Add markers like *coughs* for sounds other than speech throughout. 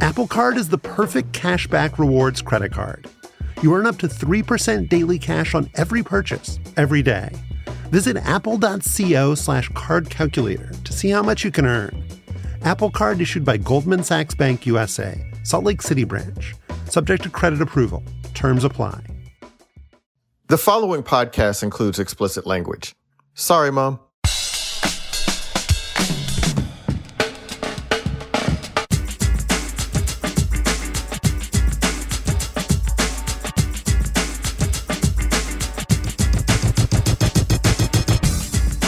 Apple Card is the perfect cashback rewards credit card. You earn up to 3% daily cash on every purchase, every day. Visit apple.co slash card calculator to see how much you can earn. Apple Card issued by Goldman Sachs Bank USA, Salt Lake City branch. Subject to credit approval. Terms apply. The following podcast includes explicit language. Sorry, Mom.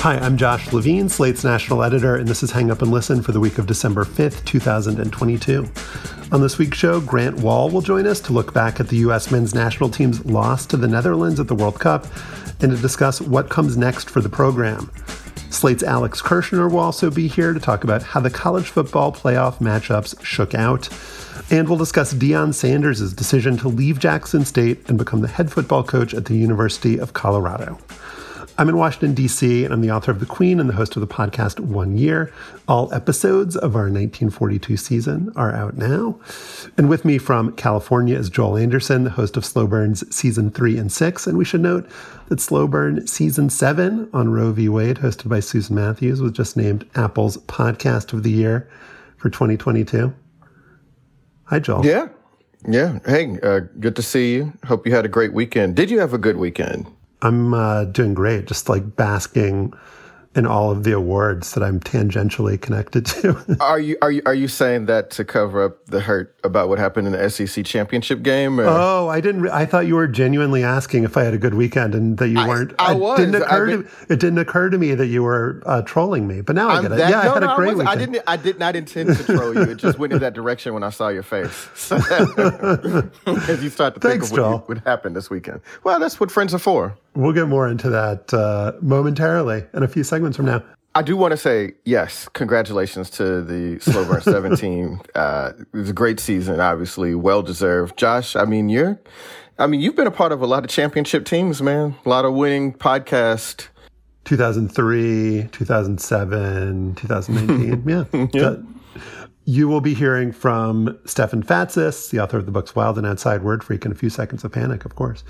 Hi, I'm Josh Levin, Slate's national editor, and this is Hang Up and Listen for the week of December 5th, 2022. On this week's show, Grant Wahl will join us to look back at the U.S. men's national team's loss to the Netherlands at the World Cup and to discuss what comes next for the program. Slate's Alex Kirshner will also be here to talk about how the college football playoff matchups shook out. And we'll discuss Deion Sanders' decision to leave Jackson State and become the head football coach at the University of Colorado. I'm in Washington, D.C., and I'm the author of The Queen and the host of the podcast One Year. All episodes of our 1942 season are out now. And with me from California is Joel Anderson, the host of Slow Burn's Season 3 and 6. And we should note that Slow Burn Season 7 on Roe v. Wade, hosted by Susan Matthews, was just named Apple's Podcast of the Year for 2022. Hi, Joel. Yeah. Yeah. Hey, uh, good to see you. Hope you had a great weekend. Did you have a good weekend? I'm uh, doing great, just like basking in all of the awards that I'm tangentially connected to. *laughs* are you are you are you saying that to cover up the hurt about what happened in the SEC championship game? Or? Oh, I didn't. I thought you were genuinely asking if I had a good weekend and that you weren't. I, I was. Didn't occur mean, to, it didn't occur to me that you were uh, trolling me, but now I get it. Yeah, no, I had no, a great I, weekend. I didn't. I did not intend to troll you. It just went in that direction when I saw your face. *laughs* *laughs* As you start to think Thanks, of what, Joel. what happened this weekend. Well, that's what friends are for. We'll get more into that uh, momentarily in a few from now. I do want to say yes, congratulations to the Slow Burn *laughs* 17. Uh, it was a great season, obviously, well deserved. Josh, I mean, you're, I mean, you've been a part of a lot of championship teams, man. A lot of winning podcast. 2003, 2007, 2019. *laughs* yeah. That- you will be hearing from Stefan Fatsis, the author of the books Wild and Outside Word Freak and A Few Seconds of Panic, of course,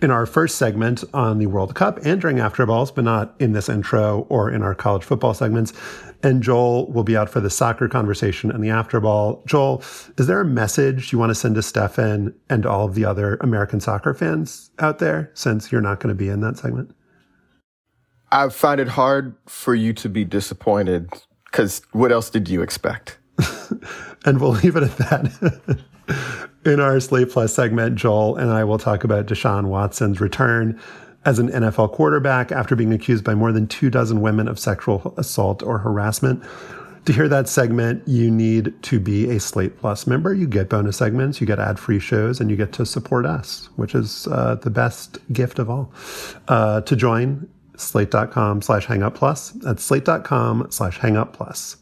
in our first segment on the World Cup and during After Balls, but not in this intro or in our college football segments. And Joel will be out for the soccer conversation and the After Ball. Joel, is there a message you want to send to Stefan and all of the other American soccer fans out there since you're not going to be in that segment? I find it hard for you to be disappointed because what else did you expect? *laughs* and we'll leave it at that. *laughs* In our Slate Plus segment, Joel and I will talk about Deshaun Watson's return as an NFL quarterback after being accused by more than two dozen women of sexual assault or harassment. To hear that segment, you need to be a Slate Plus member. You get bonus segments, you get ad free shows, and you get to support us, which is uh, the best gift of all. Uh, to join, slate.com slash hangup plus. That's slate.com slash hangup plus.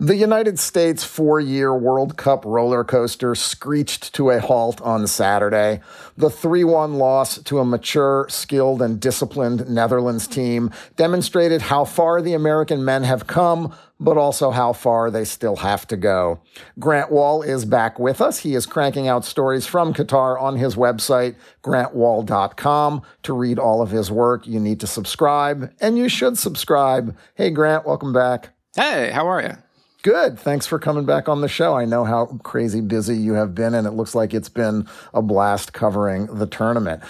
The United States four year World Cup roller coaster screeched to a halt on Saturday. The 3 1 loss to a mature, skilled, and disciplined Netherlands team demonstrated how far the American men have come, but also how far they still have to go. Grant Wahl is back with us. He is cranking out stories from Qatar on his website, grantwahl.com. To read all of his work, you need to subscribe, and you should subscribe. Hey, Grant, welcome back. Hey, how are you? Good. Thanks for coming back on the show. I know how crazy busy you have been, and it looks like it's been a blast covering the tournament.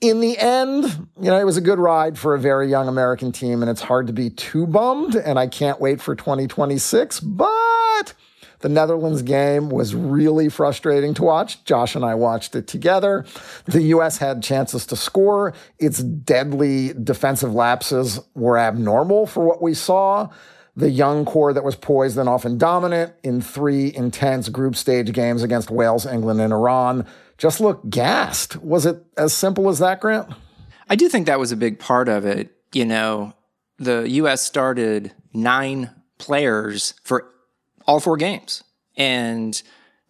In the end, you know, it was a good ride for a very young American team, and it's hard to be too bummed, and I can't wait for 2026. But the Netherlands game was really frustrating to watch. Josh and I watched it together. The U.S. had chances to score. Its deadly defensive lapses were abnormal for what we saw the young core that was poised and often dominant in three intense group stage games against Wales, England, and Iran just looked gassed. Was it as simple as that, Grant? I do think that was a big part of it. You know, the U.S. started nine players for all four games, and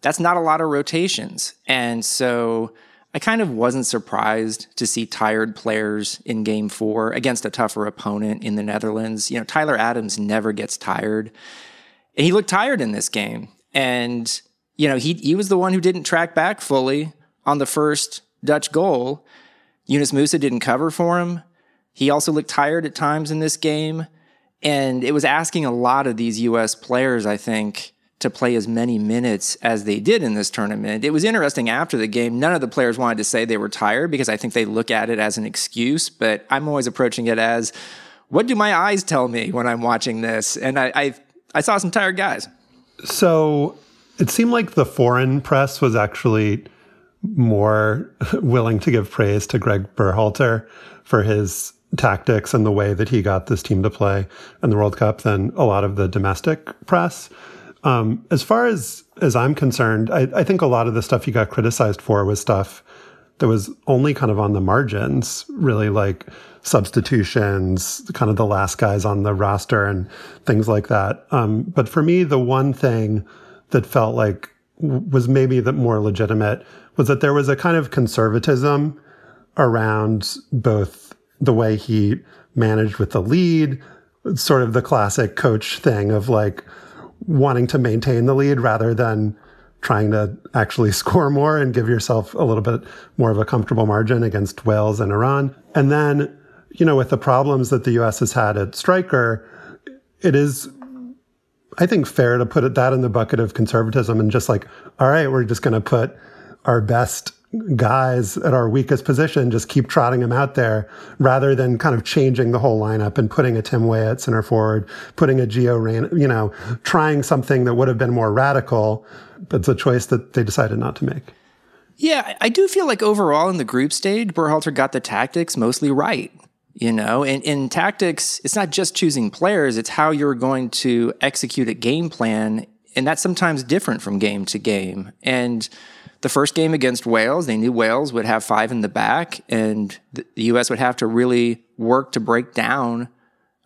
that's not a lot of rotations. And so I kind of wasn't surprised to see tired players in game four against a tougher opponent in the Netherlands. You know, Tyler Adams never gets tired. And he looked tired in this game. And, you know, he, he was the one who didn't track back fully on the first Dutch goal. Yunus Musah didn't cover for him. He also looked tired at times in this game. And it was asking a lot of these US players, I think, to play as many minutes as they did in this tournament. It was interesting after the game. None of the players wanted to say they were tired because I think they look at it as an excuse, but I'm always approaching it as what do my eyes tell me when I'm watching this? And I, I, I saw some tired guys. So it seemed like the foreign press was actually more *laughs* willing to give praise to Greg Berhalter for his tactics and the way that he got this team to play in the World Cup than a lot of the domestic press. Um, as far as as I'm concerned, I, I think a lot of the stuff he got criticized for was stuff that was only kind of on the margins, really like substitutions, kind of the last guys on the roster and things like that. Um, but for me, the one thing that felt like was maybe the more legitimate was that there was a kind of conservatism around both the way he managed with the lead, sort of the classic coach thing of like wanting to maintain the lead rather than trying to actually *laughs* score more and give yourself a little bit more of a comfortable margin against Wales and Iran. And then, you know, with the problems that the US has had at striker, it is I think fair to put it that in the bucket of conservatism and just like, all right, we're just going to put our best guys at our weakest position, just keep trotting them out there rather than kind of changing the whole lineup and putting a Tim Weah at center forward, putting a Gio Reyna, you know, trying something that would have been more radical. That's a choice that they decided not to make. Yeah, I do feel like overall in the group stage, Berhalter got the tactics mostly right. You know, and in tactics, it's not just choosing players, it's how you're going to execute a game plan. And that's sometimes different from game to game. And the first game against Wales, they knew Wales would have five in the back, and the U.S. would have to really work to break down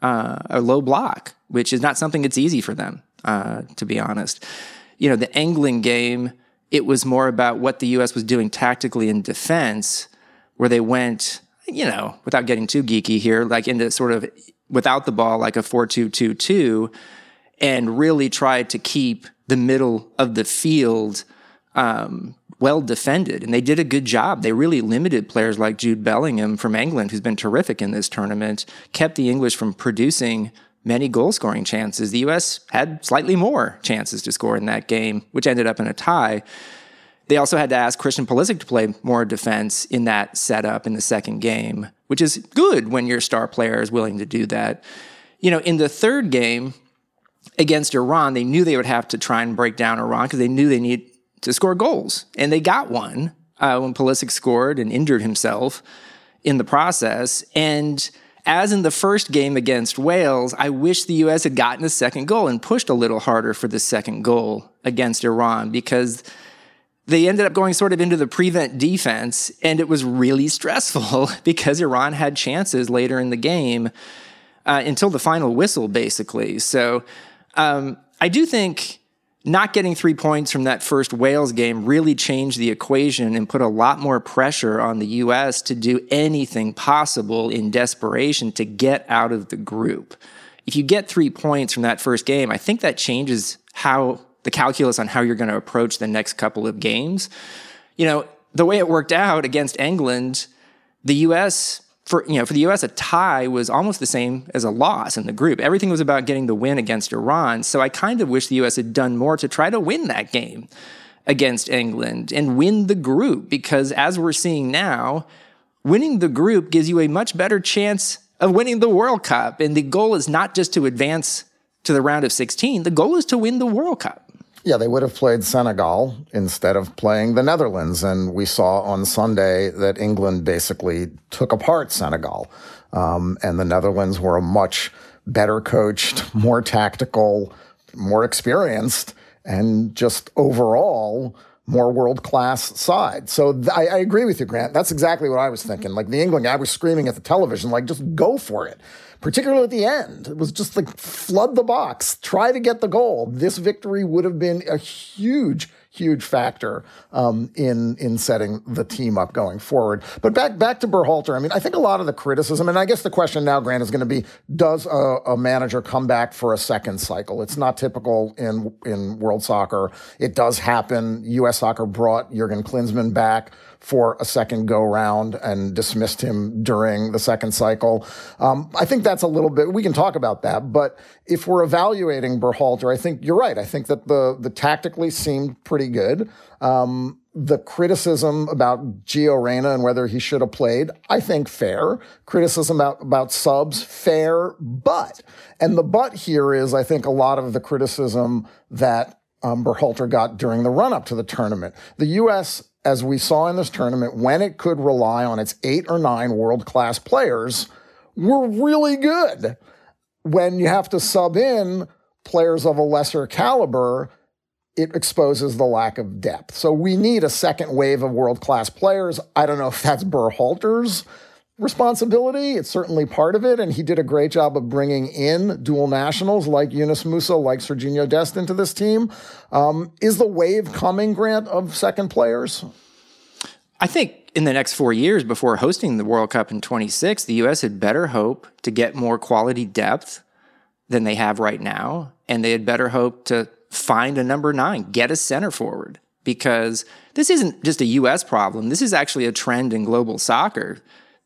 uh, a low block, which is not something that's easy for them, uh, to be honest. You know, the England game, it was more about what the U.S. was doing tactically in defense, where they went, you know, without getting too geeky here, like into sort of without the ball, like a 4 2 2 2, and really tried to keep the middle of the field um, well defended, and they did a good job. They really limited players like Jude Bellingham from England, who's been terrific in this tournament, kept the English from producing many goal scoring chances. The U.S. had slightly more chances to score in that game, which ended up in a tie. They also had to ask Christian Pulisic to play more defense in that setup in the second game, which is good when your star player is willing to do that. You know, in the third game against Iran, they knew they would have to try and break down Iran because they knew they need to score goals. And they got one uh, when Pulisic scored and injured himself in the process. And as in the first game against Wales, I wish the US had gotten a second goal and pushed a little harder for the second goal against Iran because they ended up going sort of into the prevent defense and it was really stressful *laughs* because Iran had chances later in the game uh, until the final whistle, basically. So um, I do think not getting three points from that first Wales game really changed the equation and put a lot more pressure on the U.S. to do anything possible in desperation to get out of the group. If you get three points from that first game, I think that changes how the calculus on how you're going to approach the next couple of games. You know, the way it worked out against England, the U.S for you know for the US a tie was almost the same as a loss in the group. Everything was about getting the win against Iran. So I kind of wish the US had done more to try to win that game against England and win the group because as we're seeing now, winning the group gives you a much better chance of winning the World Cup and the goal is not just to advance to the round of 16, the goal is to win the World Cup. Yeah, they would have played Senegal instead of playing the Netherlands. And we saw on Sunday that England basically took apart Senegal. Um, and the Netherlands were a much better coached, more tactical, more experienced, and just overall more world class side. So th- I, I, agree with you, Grant. That's exactly what I was mm-hmm. thinking. Like the England, I was screaming at the television, like just go for it particularly at the end. It was just like flood the box, try to get the goal. This victory would have been a huge, huge factor um, in in setting the team up going forward. But back back to Berhalter. I mean, I think a lot of the criticism, and I guess the question now, Grant, is going to be: Does a, a manager come back for a second cycle? It's not typical in in world soccer. It does happen. U.S. Soccer brought Jurgen Klinsmann back for a second go round and dismissed him during the second cycle. Um, I think that's a little bit, we can talk about that. But if we're evaluating Berhalter, I think you're right. I think that the, the tactically seemed pretty good. Um, the criticism about Gio Reyna and whether he should have played, I think fair. Criticism about, about subs, fair. But, and the but here is, I think, a lot of the criticism that um, Berhalter got during the run up to the tournament. The U.S as we saw in this tournament, when it could rely on its eight or nine world class players, were really good. When you have to sub in players of a lesser caliber, it exposes the lack of depth. So we need a second wave of world class players. I don't know if that's Berhalter's responsibility. It's certainly part of it. And he did a great job of bringing in dual nationals like Yunus Musah, like Serginho Dest into this team. Um, is the wave coming, Grant, of second players? I think in the next four years before hosting the World Cup in 26, the U.S. had better hope to get more quality depth than they have right now. And they had better hope to find a number nine, get a center forward, because this isn't just a U.S. problem. This is actually a trend in global soccer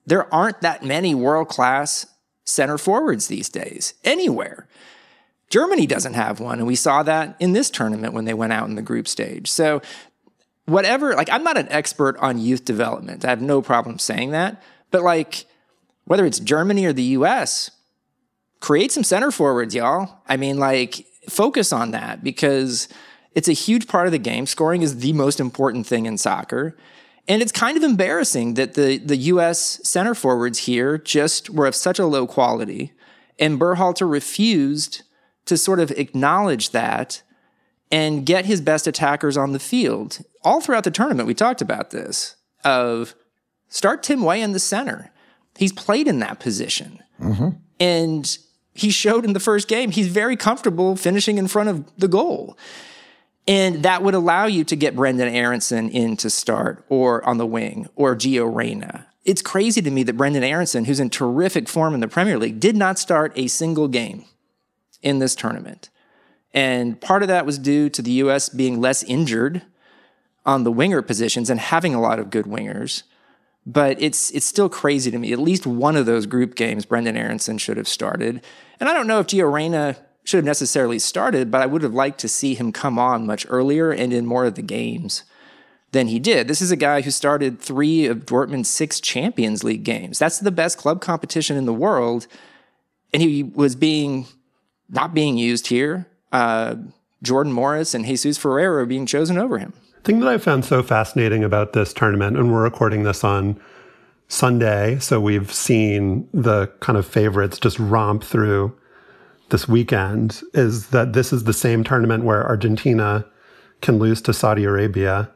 there aren't that many world class center forwards these days anywhere. Germany doesn't have one, and we saw that in this tournament when they went out in the group stage. So, whatever, like, I'm not an expert on youth development. I have no problem saying that. But, like, whether it's Germany or the US, create some center forwards, y'all. I mean, like, focus on that because it's a huge part of the game. Scoring is the most important thing in soccer. And it's kind of embarrassing that the, the US center forwards here just were of such a low quality. And Berhalter refused to sort of acknowledge that and get his best attackers on the field. All throughout the tournament, we talked about this of start Tim Weah in the center. He's played in that position. Mm-hmm. And he showed in the first game he's very comfortable finishing in front of the goal. And that would allow you to get Brenden Aaronson in to start or on the wing or Gio Reyna. It's crazy to me that Brenden Aaronson, who's in terrific form in the Premier League, did not start a single game in this tournament. And part of that was due to the US being less injured on the winger positions and having a lot of good wingers. But it's it's still crazy to me. At least one of those group games, Brenden Aaronson should have started. And I don't know if Gio Reyna should have necessarily started, but I would have liked to see him come on much earlier and in more of the games than he did. This is a guy who started three of Dortmund's six Champions League games. That's the best club competition in the world. And he was being not being used here. Uh, Jordan Morris and Jesus Ferreira are being chosen over him. Thing that I found so fascinating about this tournament, and we're recording this on Sunday, so we've seen the kind of favorites just romp through this weekend is that this is the same tournament where Argentina can lose to Saudi Arabia.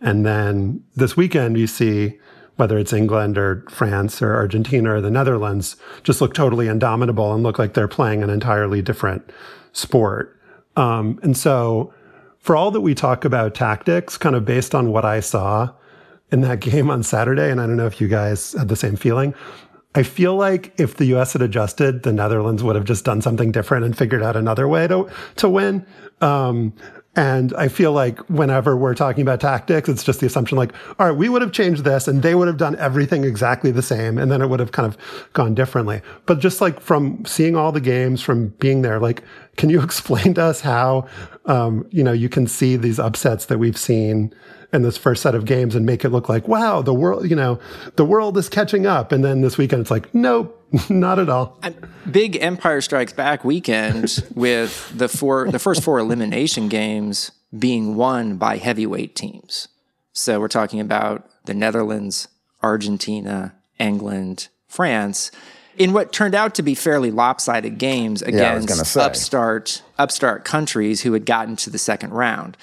And then this weekend, you see whether it's England or France or Argentina or the Netherlands just look totally indomitable and look like they're playing an entirely different sport. Um, and so, for all that we talk about tactics, kind of based on what I saw in that *laughs* game on Saturday, and I don't know if you guys had the same feeling, I feel like if the US had adjusted, the Netherlands would have just done something different and figured out another way to to win. Um, and I feel like whenever we're talking about tactics, it's just the assumption like, all right, we would have changed this and they would have done everything exactly the same. And then it would have kind of gone differently. But just like from seeing all the games, from being there, like, can you *laughs* explain to us how, um, you know, you can see these upsets that we've seen in this first set of games and make it look like, wow, the world, you know, the world is catching up. And then this weekend, it's like, nope, *laughs* not at all. Big Empire Strikes Back weekend *laughs* with the four, the first four elimination games being won by heavyweight teams. So we're talking about the Netherlands, Argentina, England, France in what turned out to be fairly lopsided games against yeah, upstart upstart countries who had gotten to the second round.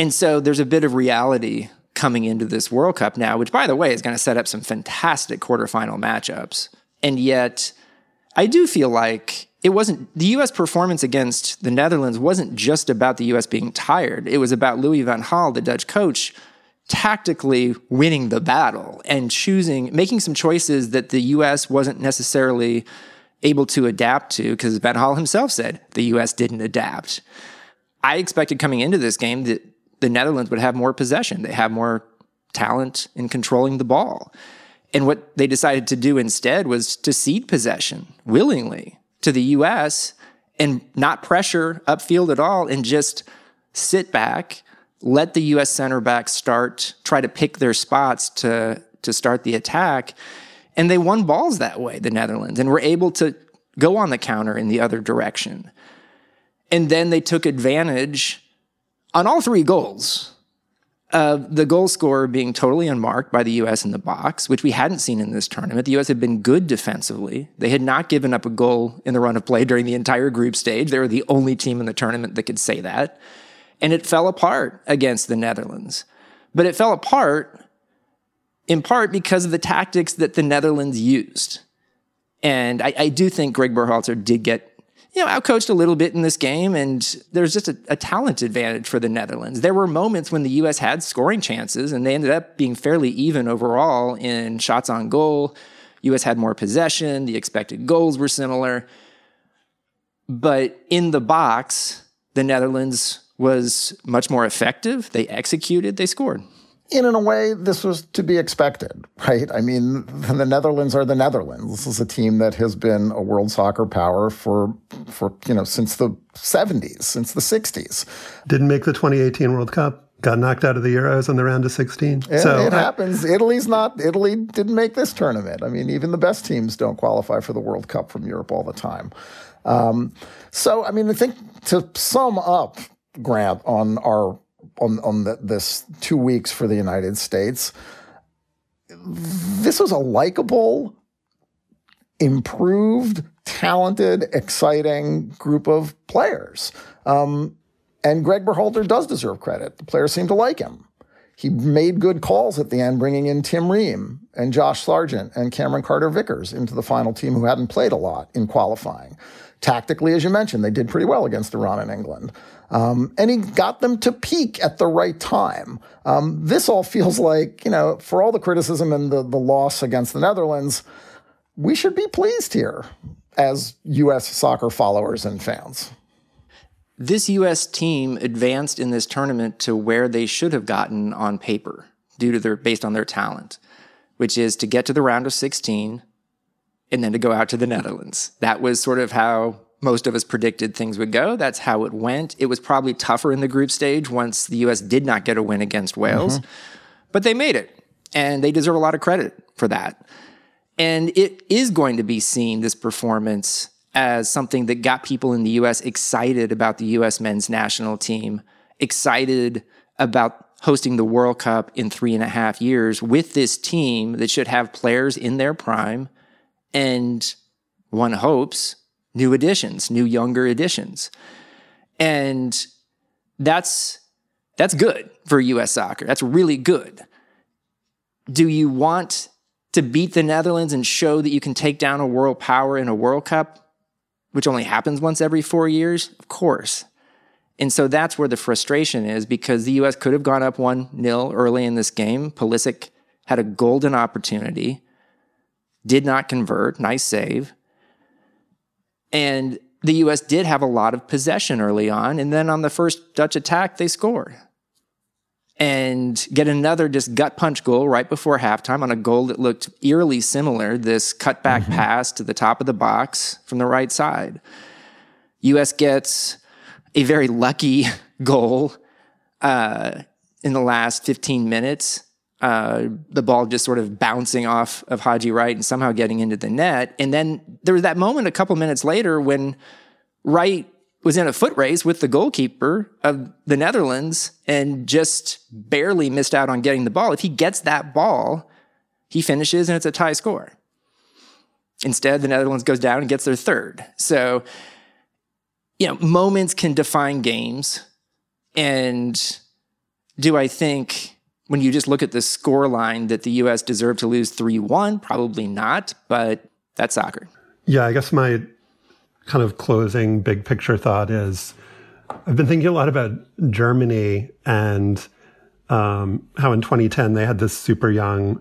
And so there's a bit of reality coming into this World Cup now, which, by the way, is going to set up some fantastic quarterfinal matchups. And yet, I do feel like it wasn't the US performance against the Netherlands wasn't just about the US being tired. It was about Louis van Gaal, the Dutch coach, tactically winning the battle and choosing making some choices that the US wasn't necessarily able to adapt to because Van Gaal himself said the US didn't adapt. I expected coming into this game that the Netherlands would have more possession. They have more talent in controlling the ball. And what they decided to do instead was to cede possession willingly to the US and not pressure upfield at all and just sit back, let the US center back start, try to pick their spots to, to start the attack. And they won balls that way, the Netherlands, and were able to go on the counter in the other direction. And then they took advantage on all three goals uh, the goal scorer being totally unmarked by the U.S. in the box, which we hadn't seen in this tournament. The U.S. had been good defensively. They had not given up a goal in the run of play during the entire group stage. They were the only team in the tournament that could say that. And it fell apart against the Netherlands. But it fell apart in part because of the tactics that the Netherlands used. And I, I do think Greg Berhalter did get you know, outcoached a little bit in this game, and there's just a, a, talent advantage for the Netherlands. There were moments when the U.S. had scoring chances, and they ended up being fairly even overall in shots on goal. U.S. had more possession, the expected goals were similar. But in the box, the Netherlands was much more effective. They executed, they scored in, in a way, this was to be expected, right? I mean, *laughs* the Netherlands are the Netherlands. This is a team that has been a world soccer power for, for you know, since the 70s, since the 60s. Didn't make the 2018 World Cup. Got knocked out of the Euros in the round of 16. Yeah, so it happens. Italy's not. Italy didn't make this tournament. I mean, even the best teams don't qualify for the World Cup from Europe all the time. Um, so, I mean, I think to sum up, Grant, on our on on the, this two weeks for the United States. This was a likable, improved, talented, exciting group of players. Um, and Greg Berhalter does deserve credit. The players seem to like him. He made good calls at the end, bringing in Tim Ream and Josh Sargent and Cameron Carter Vickers into the final team who hadn't played a lot in qualifying. Tactically, as you mentioned, they did pretty well against Iran and England. Um, and he got them to peak at the right time. Um, this all feels like, you know, for all the criticism and the, the loss against the Netherlands, we should be pleased here as U.S. soccer followers and fans. This U.S. team advanced in this tournament to where they should have gotten on paper due to their based on their talent, which is to get to the round of 16 and then to go out to the Netherlands. That was sort of how most of us predicted things would go. That's how it went. It was probably tougher in the group stage once the US did not get a win against Wales, mm-hmm. but they made it and they deserve a lot of credit for that. And it is going to be seen, this performance, as something that got people in the US excited about the US men's national team, excited about hosting the World Cup in three and a half years with this team that should have players in their prime. And one hopes new additions, new younger additions. And that's that's good for US soccer. That's really good. Do you want to beat the Netherlands and show that you can take down a world power in a World Cup, which only happens once every 4 years? Of course. And so that's where the frustration is because the US could have gone up 1-0 early in this game. Pulisic had a golden opportunity, did not convert, nice save. And the US did have a lot of possession early on. And then on the first Dutch attack, they scored and get another just gut punch goal right before halftime on a goal that looked eerily similar this cutback mm-hmm. pass to the top of the box from the right side. US gets a very lucky *laughs* goal uh, in the last 15 minutes uh, the ball just sort of bouncing off of Haji Wright and somehow getting into the net. And then there was that moment a couple minutes later when Wright was in a foot race with the goalkeeper of the Netherlands and just barely missed out on getting the ball. If he gets that ball, he finishes and it's a tie score. Instead, the Netherlands goes down and gets their third. So, you know, moments can define games. And do I think when you just look at the score line that the US deserved to lose 3 1, probably not, but that's soccer. Yeah, I guess my kind of closing big picture thought is I've been thinking a lot about Germany and um, how in 2010 they had this super young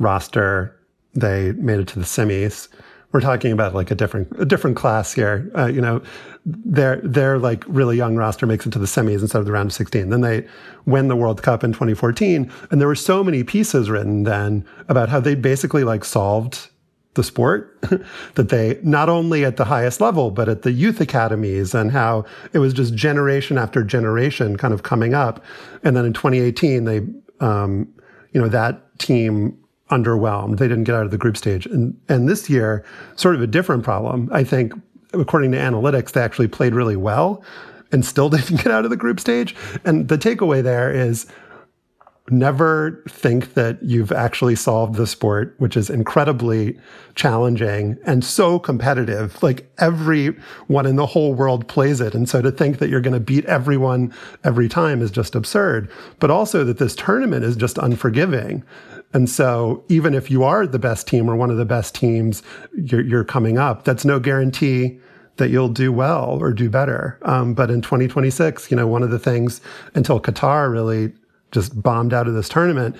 roster. They made it to the semis. We're talking about like a different a different class here. Uh, you know, their their like really young roster makes it to the semis instead of the round of 16. Then they win the World Cup in 2014, and there were so many pieces written then about how they basically like solved the sport *laughs* that they not only at the highest level but at the youth academies and how it was just generation after generation kind of coming up and then in 2018 they um, you know that team underwhelmed they didn't get out of the group stage and and this year sort of a different problem i think according to analytics they actually played really well and still *laughs* didn't get out of the group stage and the takeaway there is never think that you've actually solved the sport, which is incredibly challenging and so competitive. Like everyone in the whole world plays it. And so to think that you're going to beat everyone every time is just absurd. But also that this tournament is just unforgiving. And so even if you are the best team or one of the best teams, you're, you're coming up, that's no guarantee that you'll do well or do better. Um, but in 2026, you know, one of the things until Qatar really just bombed out of this tournament,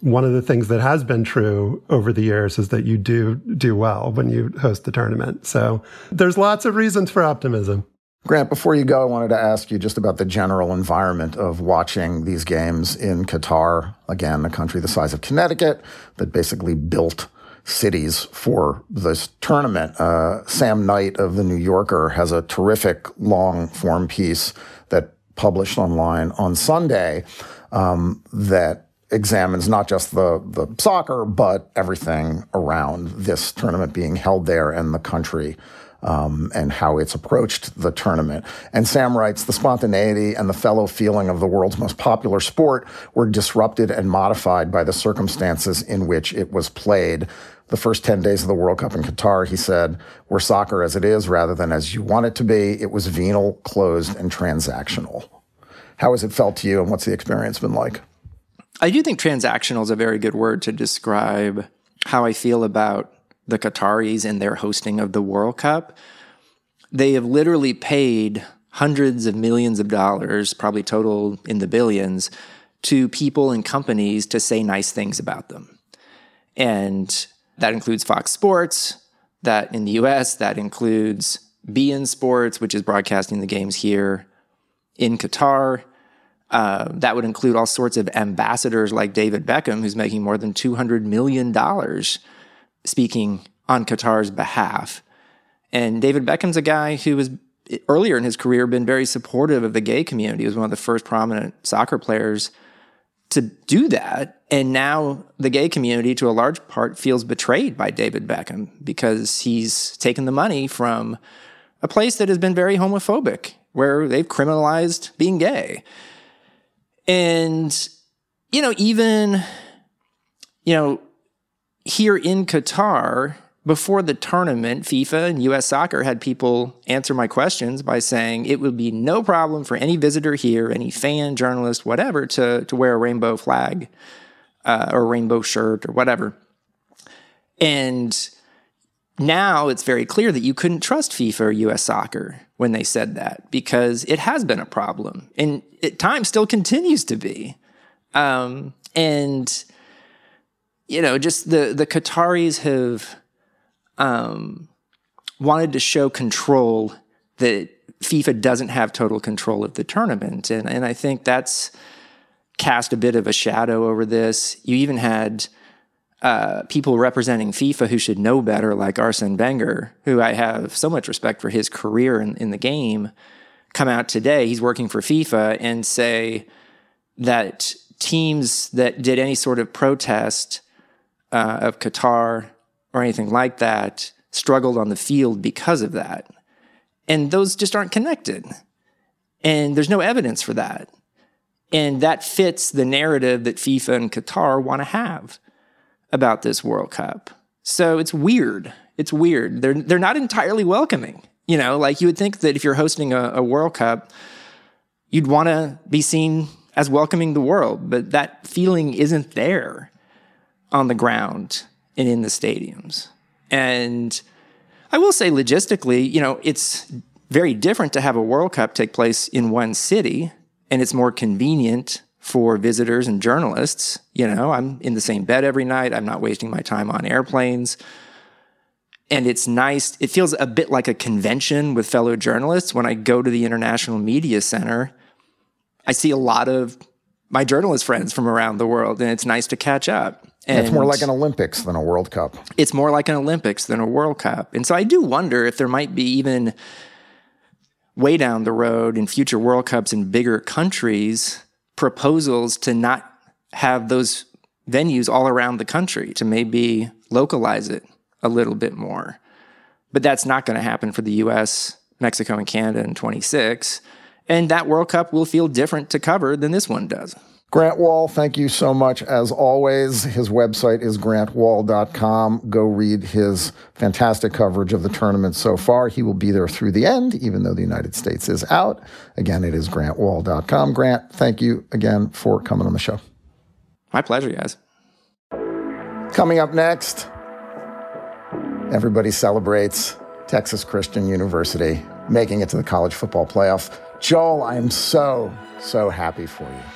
one of the things that has been true over the years is that you do do well when you host the tournament. So there's lots of reasons for optimism. Grant, before you go, I wanted to ask you just about the general environment of watching these games in Qatar. Again, a country the size of Connecticut that basically built cities for this tournament. Uh, Sam Knight of The New Yorker has a terrific long form piece that published online on Sunday um, that examines not just the, the soccer, but everything around this tournament being held there and the country. Um, and how it's approached the tournament. And Sam writes the spontaneity and the fellow feeling of the world's most popular sport were disrupted and modified by the circumstances in which it was played. The first 10 days of the World Cup in Qatar, he said, were soccer as it is rather than as you want it to be. It was venal, closed, and transactional. How has it felt to you, and what's the experience been like? I do think transactional is a very good word to describe how I feel about the Qataris and their hosting of the World Cup. They have literally paid hundreds of millions of dollars, probably total in the billions, to people and companies to say nice things about them. And that includes Fox Sports, that in the US, that includes beIN Sports, which is broadcasting the games here in Qatar. Uh, that would include all sorts of ambassadors like David Beckham, who's making more than $200 million speaking on Qatar's behalf. And David Beckham's a guy who was earlier in his career been very supportive of the gay community. He was one of the first prominent soccer players to do that. And now the gay community, to a large part, feels betrayed by David Beckham because he's taken the money from a place that has been very homophobic where they've criminalized being gay. And, you know, even, you know, here in Qatar, before the tournament, FIFA and US Soccer had people answer my questions by saying it would be no problem for any visitor here, any fan, journalist, whatever, to, to wear a rainbow flag uh, or rainbow shirt or whatever. And now it's very clear that you couldn't trust FIFA or US soccer when they said that because it has been a problem and at times still continues to be. Um, and, you know, just the, the Qataris have um, wanted to show control that FIFA doesn't have total control of the tournament. And, and I think that's cast a bit of a shadow over this. You even had uh, people representing FIFA who should know better, like Arsene Wenger, who I have so much respect for his career in, in the game, come out today. He's working for FIFA and say that teams that did any sort of protest uh, of Qatar or anything like that struggled on the field because of that. And those just aren't connected. And there's no evidence for that. And that fits the narrative that FIFA and Qatar want to have about this World Cup. So it's weird. It's weird. They're they're not entirely welcoming. You know, like you would think that if you're hosting a, a World Cup, you'd want to be seen as welcoming the world, but that feeling isn't there on the ground and in the stadiums. And I will say logistically, you know, it's very different to have a World Cup take place in one city, and it's more convenient for visitors and journalists. You know, I'm in the same bed every night. I'm not wasting my time on airplanes. And it's nice. It feels a bit like a convention with fellow journalists. When I go to the International Media Center, I see a lot of my journalist friends from around the world, and it's nice to catch up. And it's more like an Olympics than a World Cup. It's more like an Olympics than a World Cup. And so I do wonder if there might be even way down the road in future World Cups in bigger countries proposals to not have those venues all around the country, to maybe localize it a little bit more. But that's not going to happen for the US, Mexico, and Canada in 26. And that World Cup will feel different to cover than this one does. Grant Wahl, thank you so much as always. His website is grantwahl.com. Go read his fantastic coverage of the tournament so far. He will be there through the end, even though the United States is out. Again, it is grantwahl.com. Grant, thank you again for coming on the show. My pleasure, guys. Coming up next, everybody celebrates Texas Christian University making it to the college football playoff. Joel, I am so, so happy for you.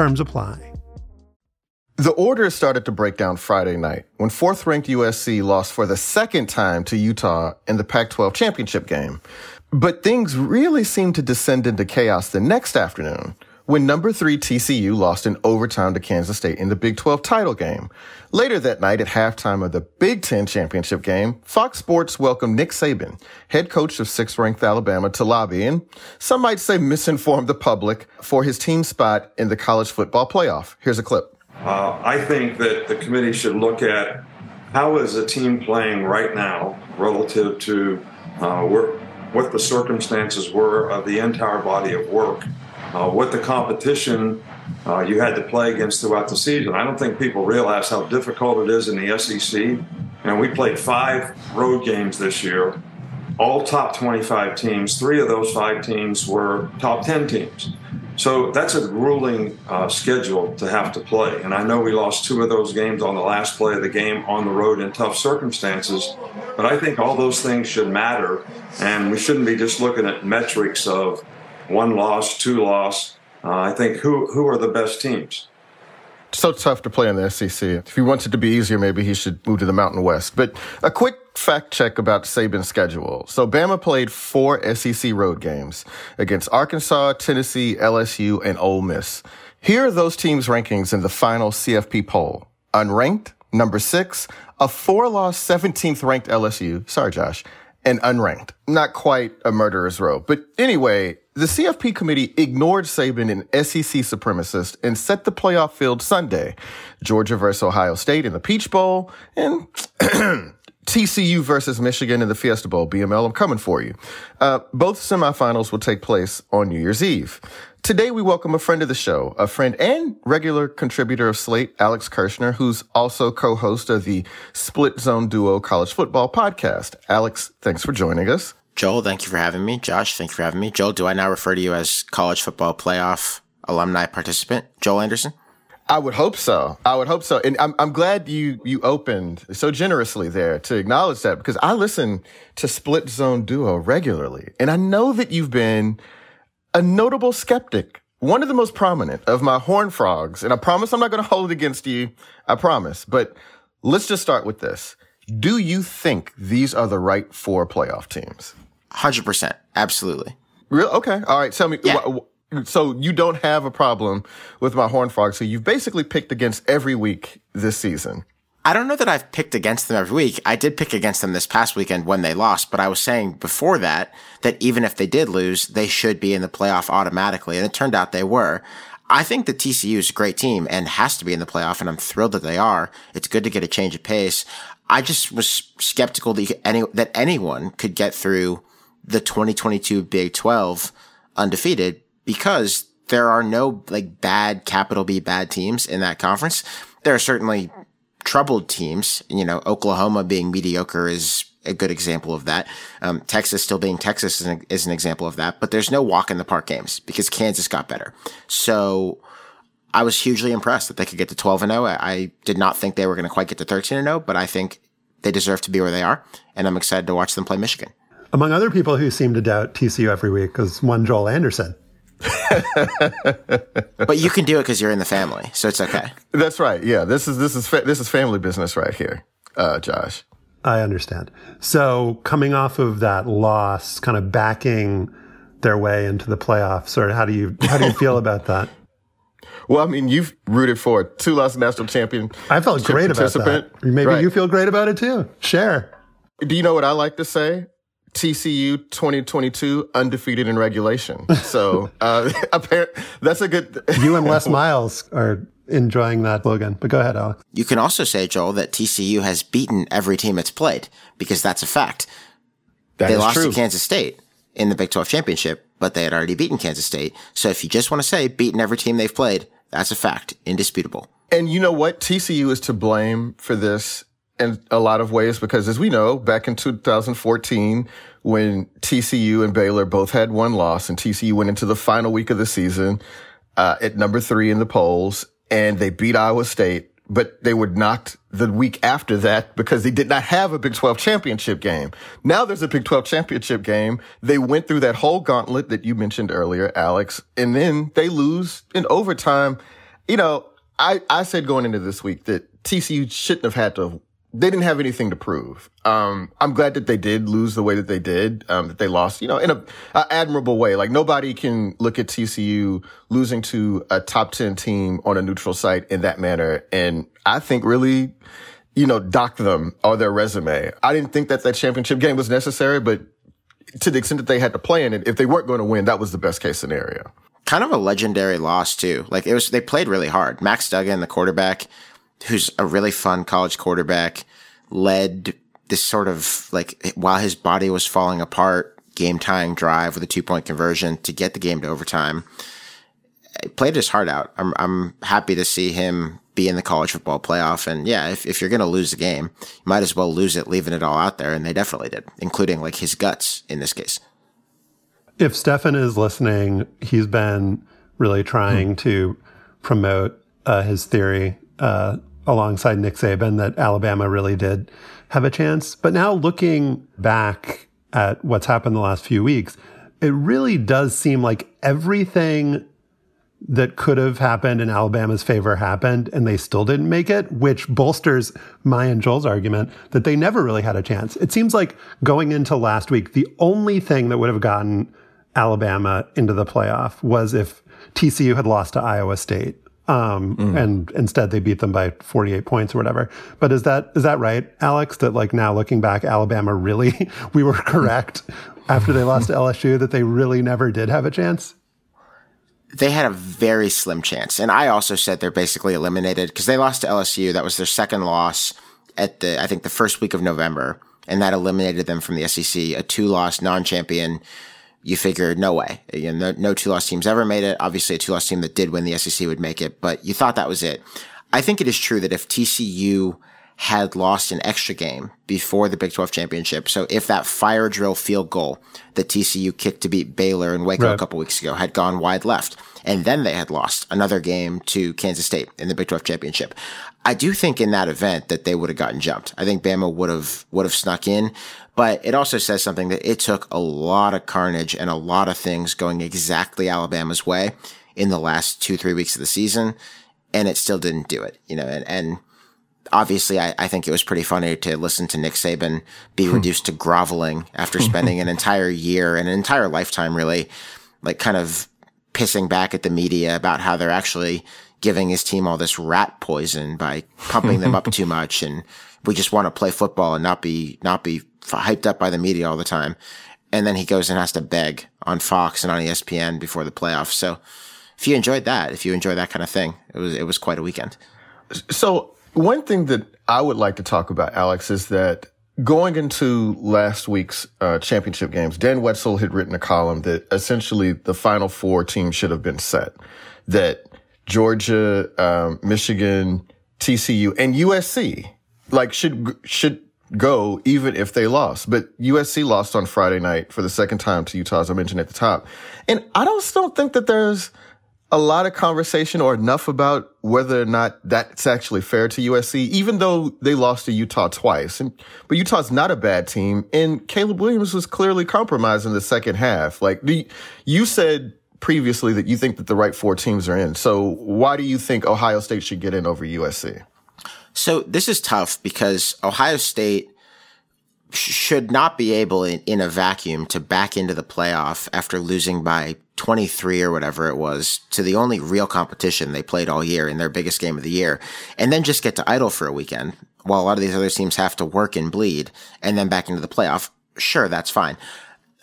Terms apply. The order started to break down Friday night when fourth ranked USC lost for the second time to Utah in the Pac 12 championship game. But things really seemed to descend into chaos the next afternoon when number three TCU lost in overtime to Kansas State in the Big 12 title game. Later that night at halftime of the Big 10 championship game, Fox Sports welcomed Nick Saban, head coach of sixth ranked Alabama, to lobby and some might say misinformed the public for his team spot in the college football playoff. Here's a clip. Uh, I think that the committee should look at how is a team playing right now relative to uh, what the circumstances were of the entire body of work uh, what the competition uh, you had to play against throughout the season. I don't think people realize how difficult it is in the SEC. And we played five road games this year, all top 25 teams. Three of those five teams were top 10 teams. So that's a grueling uh, schedule to have to play. And I know we lost two of those games on the last play of the game on the road in tough circumstances. But I think all those things should matter. And we shouldn't be just looking at metrics of one loss, two loss. Uh, I think who who are the best teams? So tough to play in the SEC. If he wants it to be easier, maybe he should move to the Mountain West. But a quick fact check about Saban's schedule. So Bama played four SEC road games against Arkansas, Tennessee, LSU, and Ole Miss. Here are those teams' rankings in the final CFP poll. Unranked, number six, a four-loss 17th ranked LSU. Sorry, Josh. And unranked. Not quite a murderer's row. But anyway, the CFP committee ignored Saban, an SEC supremacist, and set the playoff field Sunday. Georgia versus Ohio State in the Peach Bowl and *clears throat* TCU versus Michigan in the Fiesta Bowl. BML, I'm coming for you. Uh, both semifinals will take place on New Year's Eve. Today, we welcome a friend of the show, a friend and regular contributor of Slate, Alex Kirshner, who's also co-host of the Split Zone Duo College Football podcast. Alex, thanks for joining us. Joel, thank you for having me. Josh, thank you for having me. Joel, do I now refer to you as college football playoff alumni participant? Joel Anderson? I would hope so. I would hope so. And I'm, I'm glad you, you opened so generously there to acknowledge that because I listen to Split Zone Duo regularly. And I know that you've been a notable skeptic, one of the most prominent of my horn frogs. And I promise I'm not going to hold it against you. I promise. But let's just start with this. Do you think these are the right four playoff teams? 100%. Absolutely. Real? Okay. All right. Tell me. Yeah. wh- wh- So you don't have a problem with my Horn Frogs, who you've basically picked against every week this season. I don't know that I've picked against them every week. I did pick against them this past weekend when they lost, but I was saying before that that even if they did lose, they should be in the playoff automatically. And it turned out they were. I think the TCU is a great team and has to be in the playoff, and I'm thrilled that they are. It's good to get a change of pace. I just was skeptical that, any, that anyone could get through the 2022 Big 12 undefeated because there are no like bad capital B bad teams in that conference. There are certainly troubled teams. You know, Oklahoma being mediocre is a good example of that. Um, Texas still being Texas is an, is an example of that. But there's no walk in the park games because Kansas got better. So I was hugely impressed that they could get to 12 and 0. I, I did not think they were going to quite get to 13 and 0, but I think they deserve to be where they are. And I'm excited to watch them play Michigan. Among other people who seem to doubt TCU every week is one Joel Anderson. *laughs* But you can do it because you're in the family. So it's okay. That's right. Yeah. This is this is fa- this is family business right here, uh, Josh. I understand. So coming off of that loss, kind of backing their way into the playoffs, or how do you how do you feel *laughs* about that? Well, I mean, you've rooted for a two-loss national champion. I felt great about participant. that. Maybe Right. you feel great about it too. Share. Do you know what I like to say? TCU 2022 undefeated in regulation. So *laughs* uh, *laughs* apparent, that's a good. You and Les Miles are enjoying that slogan. But go ahead, Alex. You can also say, Joel, that TCU has beaten every team it's played because that's a fact. That they is lost true. to Kansas State in the Big 12 championship, but they had already beaten Kansas State. So if you just want to say beaten every team they've played, that's a fact, indisputable. And you know what? TCU is to blame for this in a lot of ways because as we know, back in 2014, when TCU and Baylor both had one loss and TCU went into the final week of the season, uh, at number three in the polls and they beat Iowa State, but they were knocked the week after that because they did not have a Big 12 championship game. Now there's a Big 12 championship game. They went through that whole gauntlet that you mentioned earlier, Alex, and then they lose in overtime. You know, I, I said going into this week that TCU shouldn't have had to, they didn't have anything to prove. Um, I'm glad that they did lose the way that they did, um, that they lost, you know, in a, a admirable way. Like nobody can look at TCU losing to a top 10 team on a neutral site in that manner. And I think really, you know, dock them or their resume. I didn't think that that championship game was necessary, but to the extent that they had to play in it, if they weren't going to win, that was the best case scenario. Kind of a legendary loss too. Like it was, they played really hard. Max Duggan, the quarterback, who's a really fun college quarterback, led this sort of like while his body was falling apart, game tying drive with a two point conversion to get the game to overtime. Played his heart out. I'm I'm happy to see him be in the college football playoff. And yeah, if, if you're gonna lose the game, you might as well lose it, leaving it all out there. And they definitely did, including like his guts in this case. If Stefan is listening, he's been really trying to promote uh, his theory uh, alongside Nick Saban that Alabama really did have a chance. But now looking back at what's happened the last few weeks, it really does seem like everything that could have happened in Alabama's favor happened and they still didn't make it, which bolsters my and Joel's argument that they never really had a chance. It seems like going into last week, the only thing that would have gotten Alabama into the playoff was if TCU had lost to Iowa State. Um, and instead they beat them by 48 points or whatever. But is that, is that right, Alex? That like now looking back, Alabama really, *laughs* we were correct after they lost to LSU that they really never did have a chance? they had a very slim chance. And I also said they're basically eliminated because they lost to LSU. That was their second loss at the, I think the first week of November. And that eliminated them from the SEC, a two loss non champion. You figured no way. You know, no, no two loss teams ever made it. Obviously a two loss team that did win the SEC would make it, but you thought that was it. I think it is true that if TCU had lost an extra game before the Big 12 championship. So if that fire drill field goal that TCU kicked to beat Baylor and Waco Right. a couple weeks ago had gone wide left, and then they had lost another game to Kansas State in the Big 12 championship. I do think in that event that they would have gotten jumped. I think Bama would have would have snuck in, but it also says something that it took a lot of carnage and a lot of things going exactly Alabama's way in the last two three weeks of the season, and it still didn't do it. You know, and and obviously, I, I, think it was pretty funny to listen to Nick Saban be hmm. reduced to groveling after *laughs* spending an entire year and an entire lifetime, really, like kind of pissing back at the media about how they're actually giving his team all this rat poison by pumping them up *laughs* too much, and we just want to play football and not be not be hyped up by the media all the time. And then he goes and has to beg on Fox and on ESPN before the playoffs. So if you enjoyed that, if you enjoy that kind of thing, it was it was quite a weekend. So one thing that I would like to talk about, Alex, is that going into last week's uh, championship games, Dan Wetzel had written a column that essentially the final four teams should have been set. That Georgia, um, Michigan, TCU, and USC like should should go even if they lost. But USC lost on Friday night for the second time to Utah, as I mentioned at the top. And I don't think that there's a lot of conversation or enough about whether or not that's actually fair to USC, even though they lost to Utah twice. And, but Utah's not a bad team. And Caleb Williams was clearly compromised in the second half. Like you said previously that you think that the right four teams are in. So why do you think Ohio State should get in over USC? So this is tough because Ohio State should not be able in, in a vacuum to back into the playoff after losing by 23 or whatever it was to the only real competition they played all year in their biggest game of the year and then just get to idle for a weekend while a lot of these other teams have to work and bleed and then back into the playoff. Sure, that's fine.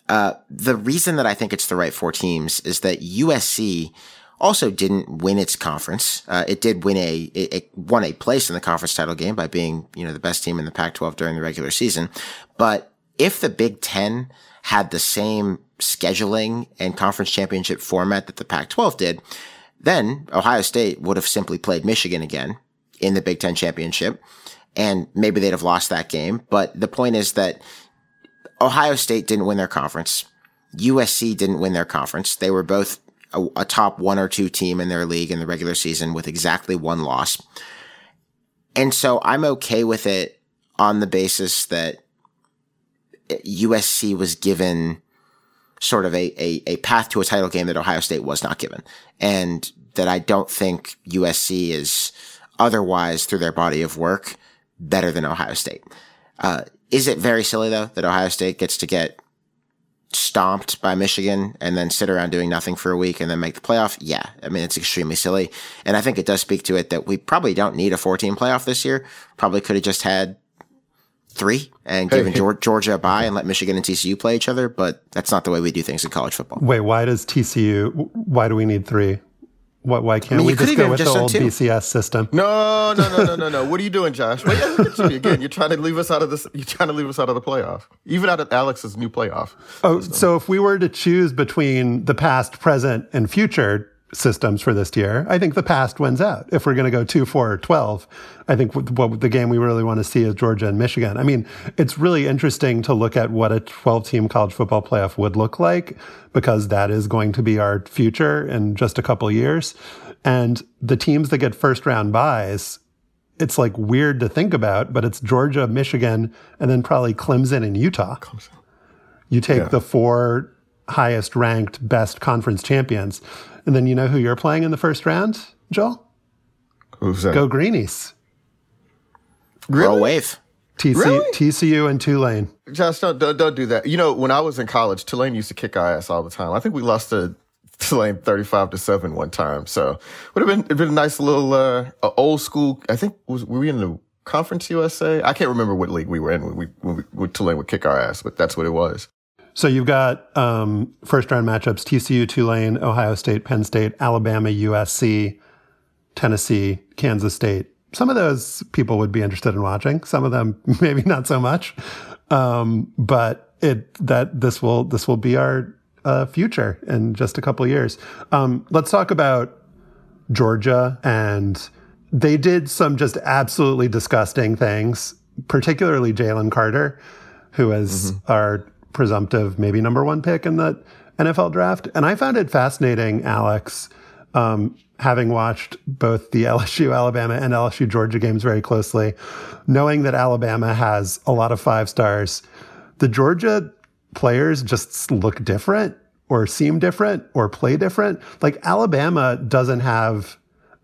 Uh, the reason that I think it's the right four teams is that USC also didn't win its conference. Uh, it did win a, it, it, won a place in the conference title game by being, you know, the best team in the Pac-12 during the regular season. But if the Big Ten had the same scheduling and conference championship format that the Pac-12 did, then Ohio State would have simply played Michigan again in the Big Ten championship. And maybe they'd have lost that game. But the point is that Ohio State didn't win their conference. USC didn't win their conference. They were both a, a top one or two team in their league in the regular season with exactly one loss. And so I'm okay with it on the basis that USC was given sort of a, a, a, path to a title game that Ohio State was not given. And that I don't think USC is otherwise through their body of work better than Ohio State. Uh, is it very silly though that Ohio State gets to get stomped by Michigan and then sit around doing nothing for a week and then make the playoff, yeah, I mean, it's extremely silly. And I think it does speak to it that we probably don't need a 14 playoff this year. Probably could have just had three and given hey. Georgia a bye and let Michigan and TCU play each other. But that's not the way we do things in college football. Wait, why does TCU, why do we need three? What, why can't I mean, we just go with just the old BCS system? No, no, no, no, no, no. What are you doing, Josh? Wait, again, you're trying to leave us out of this. You're trying to leave us out of the playoff, even out of Alex's new playoff. Oh, so if we were to choose between the past, present, and future, systems for this year. I think the past wins out. If we're going to go 2 4 12, I think what the game we really want to see is Georgia and Michigan. I mean, it's really interesting to look at what a 12 team college football playoff would look like because that is going to be our future in just a couple years. And the teams that get first round buys, it's like weird to think about, but it's Georgia, Michigan, and then probably Clemson and Utah. Clemson. You take yeah. the four highest ranked best conference champions and then you know who you're playing in the first round, Joel? Who's that? Go Greenies. Really? wave. TC, really? TCU and Tulane. Josh, don't, don't, don't do that. You know, when I was in college, Tulane used to kick our ass all the time. I think we lost to Tulane 35 to 7 one time. So would have been, it'd been a nice little, uh, old school. I think was, were we in the Conference USA? I can't remember what league we were in when we, when, we, when Tulane would kick our ass, but that's what it was. So you've got um, first round matchups: TCU, Tulane, Ohio State, Penn State, Alabama, USC, Tennessee, Kansas State. Some of those people would be interested in watching. Some of them *laughs* maybe not so much. Um, but it that this will this will be our uh, future in just a couple of years. Um, let's talk about Georgia and they did some just absolutely disgusting things, particularly Jalen Carter, who is mm-hmm. our presumptive, maybe number one pick in the NFL draft. And I found it fascinating, Alex, um, having watched both the *laughs* LSU Alabama and LSU Georgia games very closely, knowing that Alabama has a lot of five stars. The Georgia players just look different or seem different or play different. Like Alabama doesn't have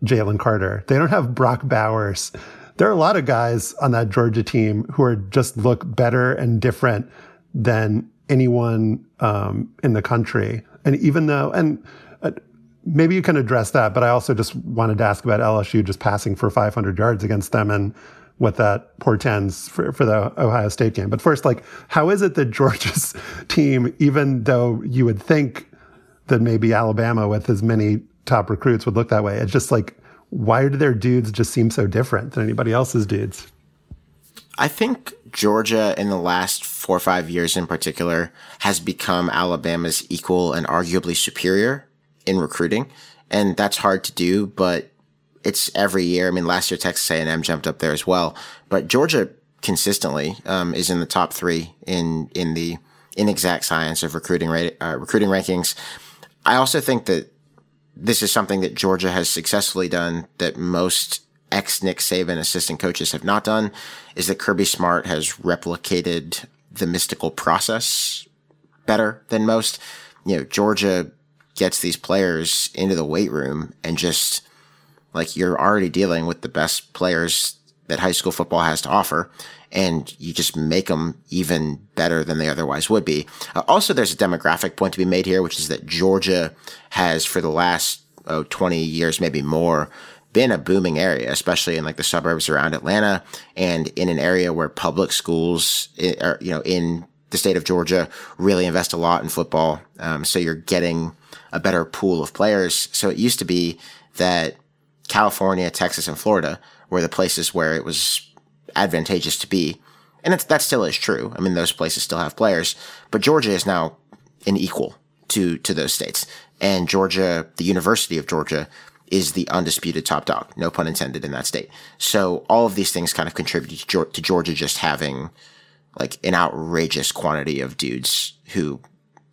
Jalen Carter. They don't have Brock Bowers. there are a lot of guys on that Georgia team who are just look better and different than anyone um, in the country. And even though, and uh, maybe you can address that, but I also just wanted to ask about LSU just passing for 500 yards against them and what that portends for, for the Ohio State game. But first, like, how is it that Georgia's *laughs* team, even though you would think that maybe Alabama with as many top recruits would look that way, it's just like, why do their dudes just seem so different than anybody else's dudes? I think Georgia in the last four or five years in particular has become Alabama's equal and arguably superior in recruiting. And that's hard to do, but it's every year. I mean, last year Texas A&M jumped up there as well, but Georgia consistently um, is in the top three in in the inexact science of recruiting rate, uh, recruiting rankings. I also think that this is something that Georgia has successfully done that most ex Nick Saban assistant coaches have not done is that Kirby Smart has replicated the mystical process better than most. You know, Georgia gets these players into the weight room and just like you're already dealing with the best players that high school football has to offer and you just make them even better than they otherwise would be. Uh, also, there's a demographic point to be made here, which is that Georgia has for the last oh, 20 years, maybe more, been a booming area, especially in like the suburbs around Atlanta and in an area where public schools, are, you know, in the state of Georgia really invest a lot in football. Um, so you're getting a better pool of players. So it used to be that California, Texas, and Florida were the places where it was advantageous to be. And that still is true. I mean, those places still have players, but Georgia is now an equal to, to those states. And Georgia, the University of Georgia, is the undisputed top dog, no pun intended in that state. So all of these things kind of contribute to Georgia just having like an outrageous quantity of dudes who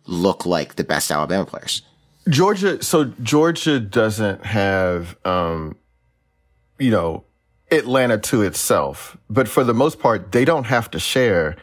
look like the best Alabama players. Georgia, so Georgia doesn't have, um, you know, Atlanta to itself, but for the most part, they don't have to share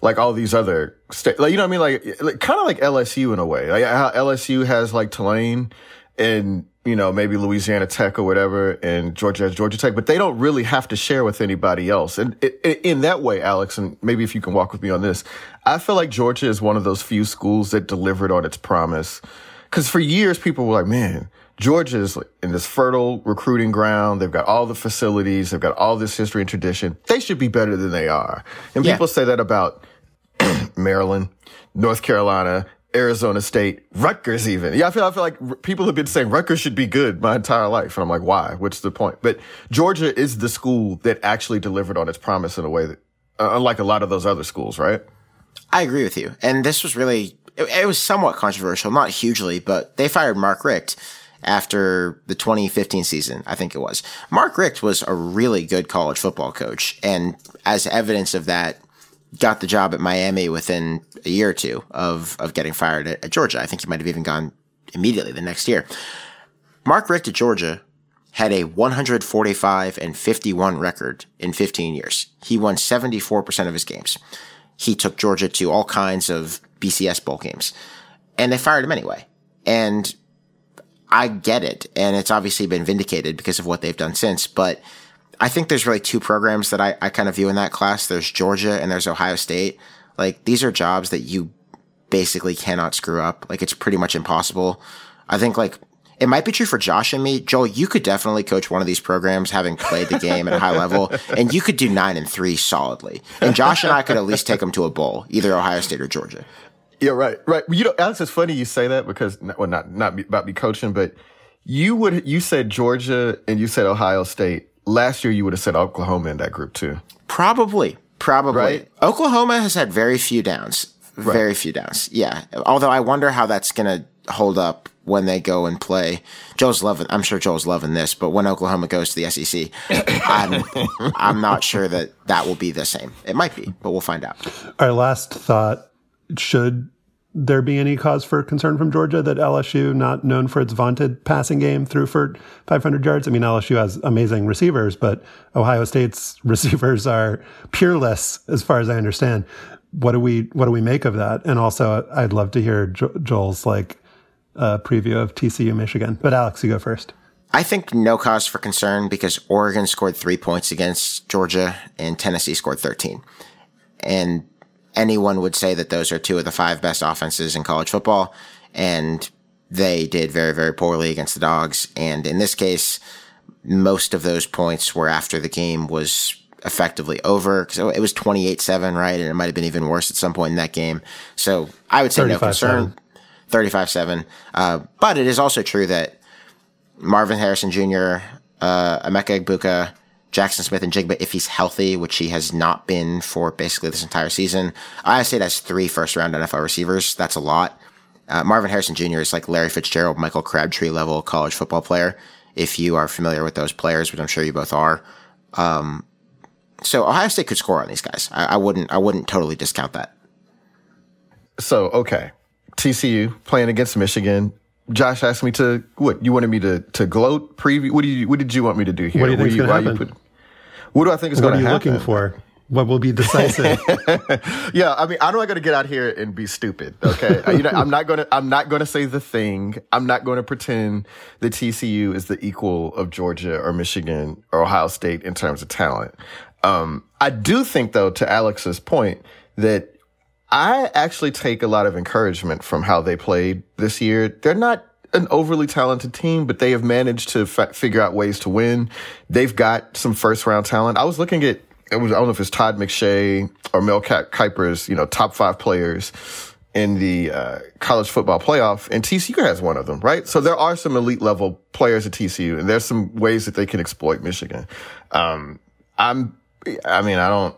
like all these other states. Like, you know what I mean? Like, like kind of like LSU in a way. Like how LSU has like Tulane and you know, maybe Louisiana Tech or whatever, and Georgia has Georgia Tech, but they don't really have to share with anybody else. And in that way, Alex, and maybe if you can walk with me on this, I feel like Georgia is one of those few schools that delivered on its promise. Cause for years, people were like, man, Georgia is in this fertile recruiting ground. They've got all the facilities. They've got all this history and tradition. They should be better than they are. And yeah. people say that about *clears throat* Maryland, North Carolina, Arizona State, Rutgers even. Yeah, I feel, I feel like people have been saying Rutgers should be good my entire life. And I'm like, why? What's the point? But Georgia is the school that actually delivered on its promise in a way that, uh, unlike a lot of those other schools, right? I agree with you. And this was really, it, it was somewhat controversial, not hugely, but they fired Mark Richt after the 2015 season, I think it was. Mark Richt was a really good college football coach. And as evidence of that, got the job at Miami within a year or two of, of getting fired at, at Georgia. I think he might have even gone immediately the next year. Mark Richt at Georgia had a 145 and 51 record in 15 years. He won 74% of his games. He took Georgia to all kinds of BCS bowl games and they fired him anyway. And I get it. And it's obviously been vindicated because of what they've done since, but I think there's really two programs that I, I kind of view in that class. There's Georgia and there's Ohio State. Like these are jobs that you basically cannot screw up. Like it's pretty much impossible. I think like it might be true for Josh and me. Joel, you could definitely coach one of these programs having played the game at a high *laughs* level, and you could do nine and three solidly. And Josh and I could at least take them to a bowl, either Ohio State or Georgia. Yeah, right, right. You know, Alex, it's funny you say that because, well, not not about me coaching, but you would you said Georgia and you said Ohio State last year you would have said Oklahoma in that group too. Probably. Probably. Right? Oklahoma has had very few downs. Very right. few downs. Yeah. Although I wonder how that's going to hold up when they go and play. Joe's loving, I'm sure Joe's loving this, but when Oklahoma goes to the SEC, *coughs* I'm, I'm not sure that that will be the same. It might be, but we'll find out. Our last thought should there be any cause for concern from Georgia that LSU, not known for its vaunted passing game, threw for 500 yards? I mean, LSU has amazing receivers, but Ohio State's *laughs* receivers are peerless, as far as I understand. What do we what do we make of that? And also, I'd love to hear jo- Joel's like uh, preview of TCU Michigan. But Alex, you go first. I think no cause for concern because Oregon scored three points against Georgia and Tennessee scored 13. And anyone would say that those are two of the five best offenses in college football. And they did very, very poorly against the dogs. And in this case, most of those points were after the game was effectively over because it was 28 7, right? And it might have been even worse at some point in that game. So I would say no concern. 35 7. Uh, but it is also true that Marvin Harrison Jr., uh, Emeka Egbuka, Jaxon Smith-Njigba, if he's healthy, which he has not been for basically this entire season, I say that's three first round NFL receivers. That's a lot. Uh, Marvin Harrison Jr. is like Larry Fitzgerald, Michael Crabtree level college football player. If you are familiar with those players, which I'm sure you both are, um, so Ohio State could score on these guys. I, I wouldn't. I wouldn't totally discount that. So okay, TCU playing against Michigan. Josh asked me to what you wanted me to to gloat preview. What do you what did you want me to do here? What do you think is going to happen? Put, what do I think is going to happen? What are you looking for? What will be decisive? *laughs* yeah, I mean, I'm not going to get out here and be stupid. Okay, you know, I'm not going to. I'm not going to say the thing. I'm not going to pretend that TCU is the equal of Georgia or Michigan or Ohio State in terms of talent. Um, I do think, though, to Alex's point, that I actually take a lot of encouragement from how they played this year. They're not an overly talented team, but they have managed to figure out ways to win. They've got some first round talent. I was looking at, it was, I don't know if it's Todd McShay or Mel Kiper's, you know, top five players in the uh, college football playoff, and TCU has one of them, right? So there are some elite level players at TCU, and there's some ways that they can exploit Michigan. Um, I'm, I mean, I don't,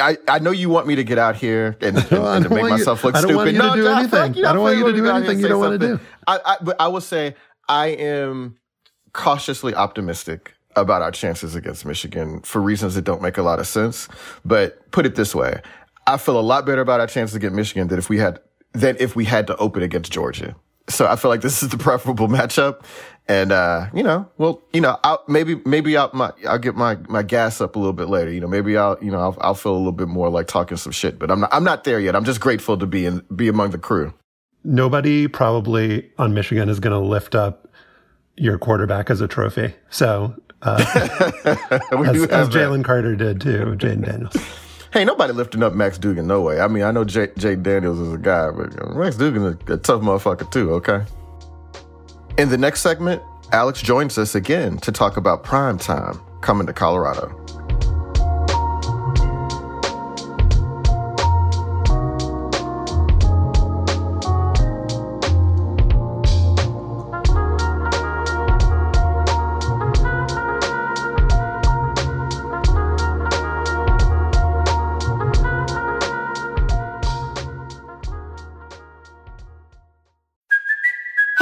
I, I know you want me to get out here and, and, and to make myself look stupid. I don't want you no, to do anything. I don't want you to do anything you don't want to do. I, I, but I will say I am cautiously optimistic about our chances against Michigan for reasons that don't make a lot of sense. But put it this way, I feel a lot better about our chances against Michigan than if we had than if we had to open against Georgia. So I feel like this is the preferable *laughs* matchup. And, uh, you know, well, you know, I'll, maybe, maybe I'll, my, I'll get my, my gas up a little bit later. You know, maybe I'll, you know, I'll, I'll feel a little bit more like talking some shit, but I'm not, I'm not there yet. I'm just grateful to be in, be among the crew. Nobody probably on Michigan is going to lift up your quarterback as a trophy. So, uh, *laughs* as, as Jalen Carter did too, Jayden Daniels. *laughs* Hey, nobody lifting up Max Duggan. no way. I mean, I know Jay, Jay Daniels is a guy, but Max Duggan is a tough motherfucker too, okay? In the next segment, Alex joins us again to talk about prime time coming to Colorado.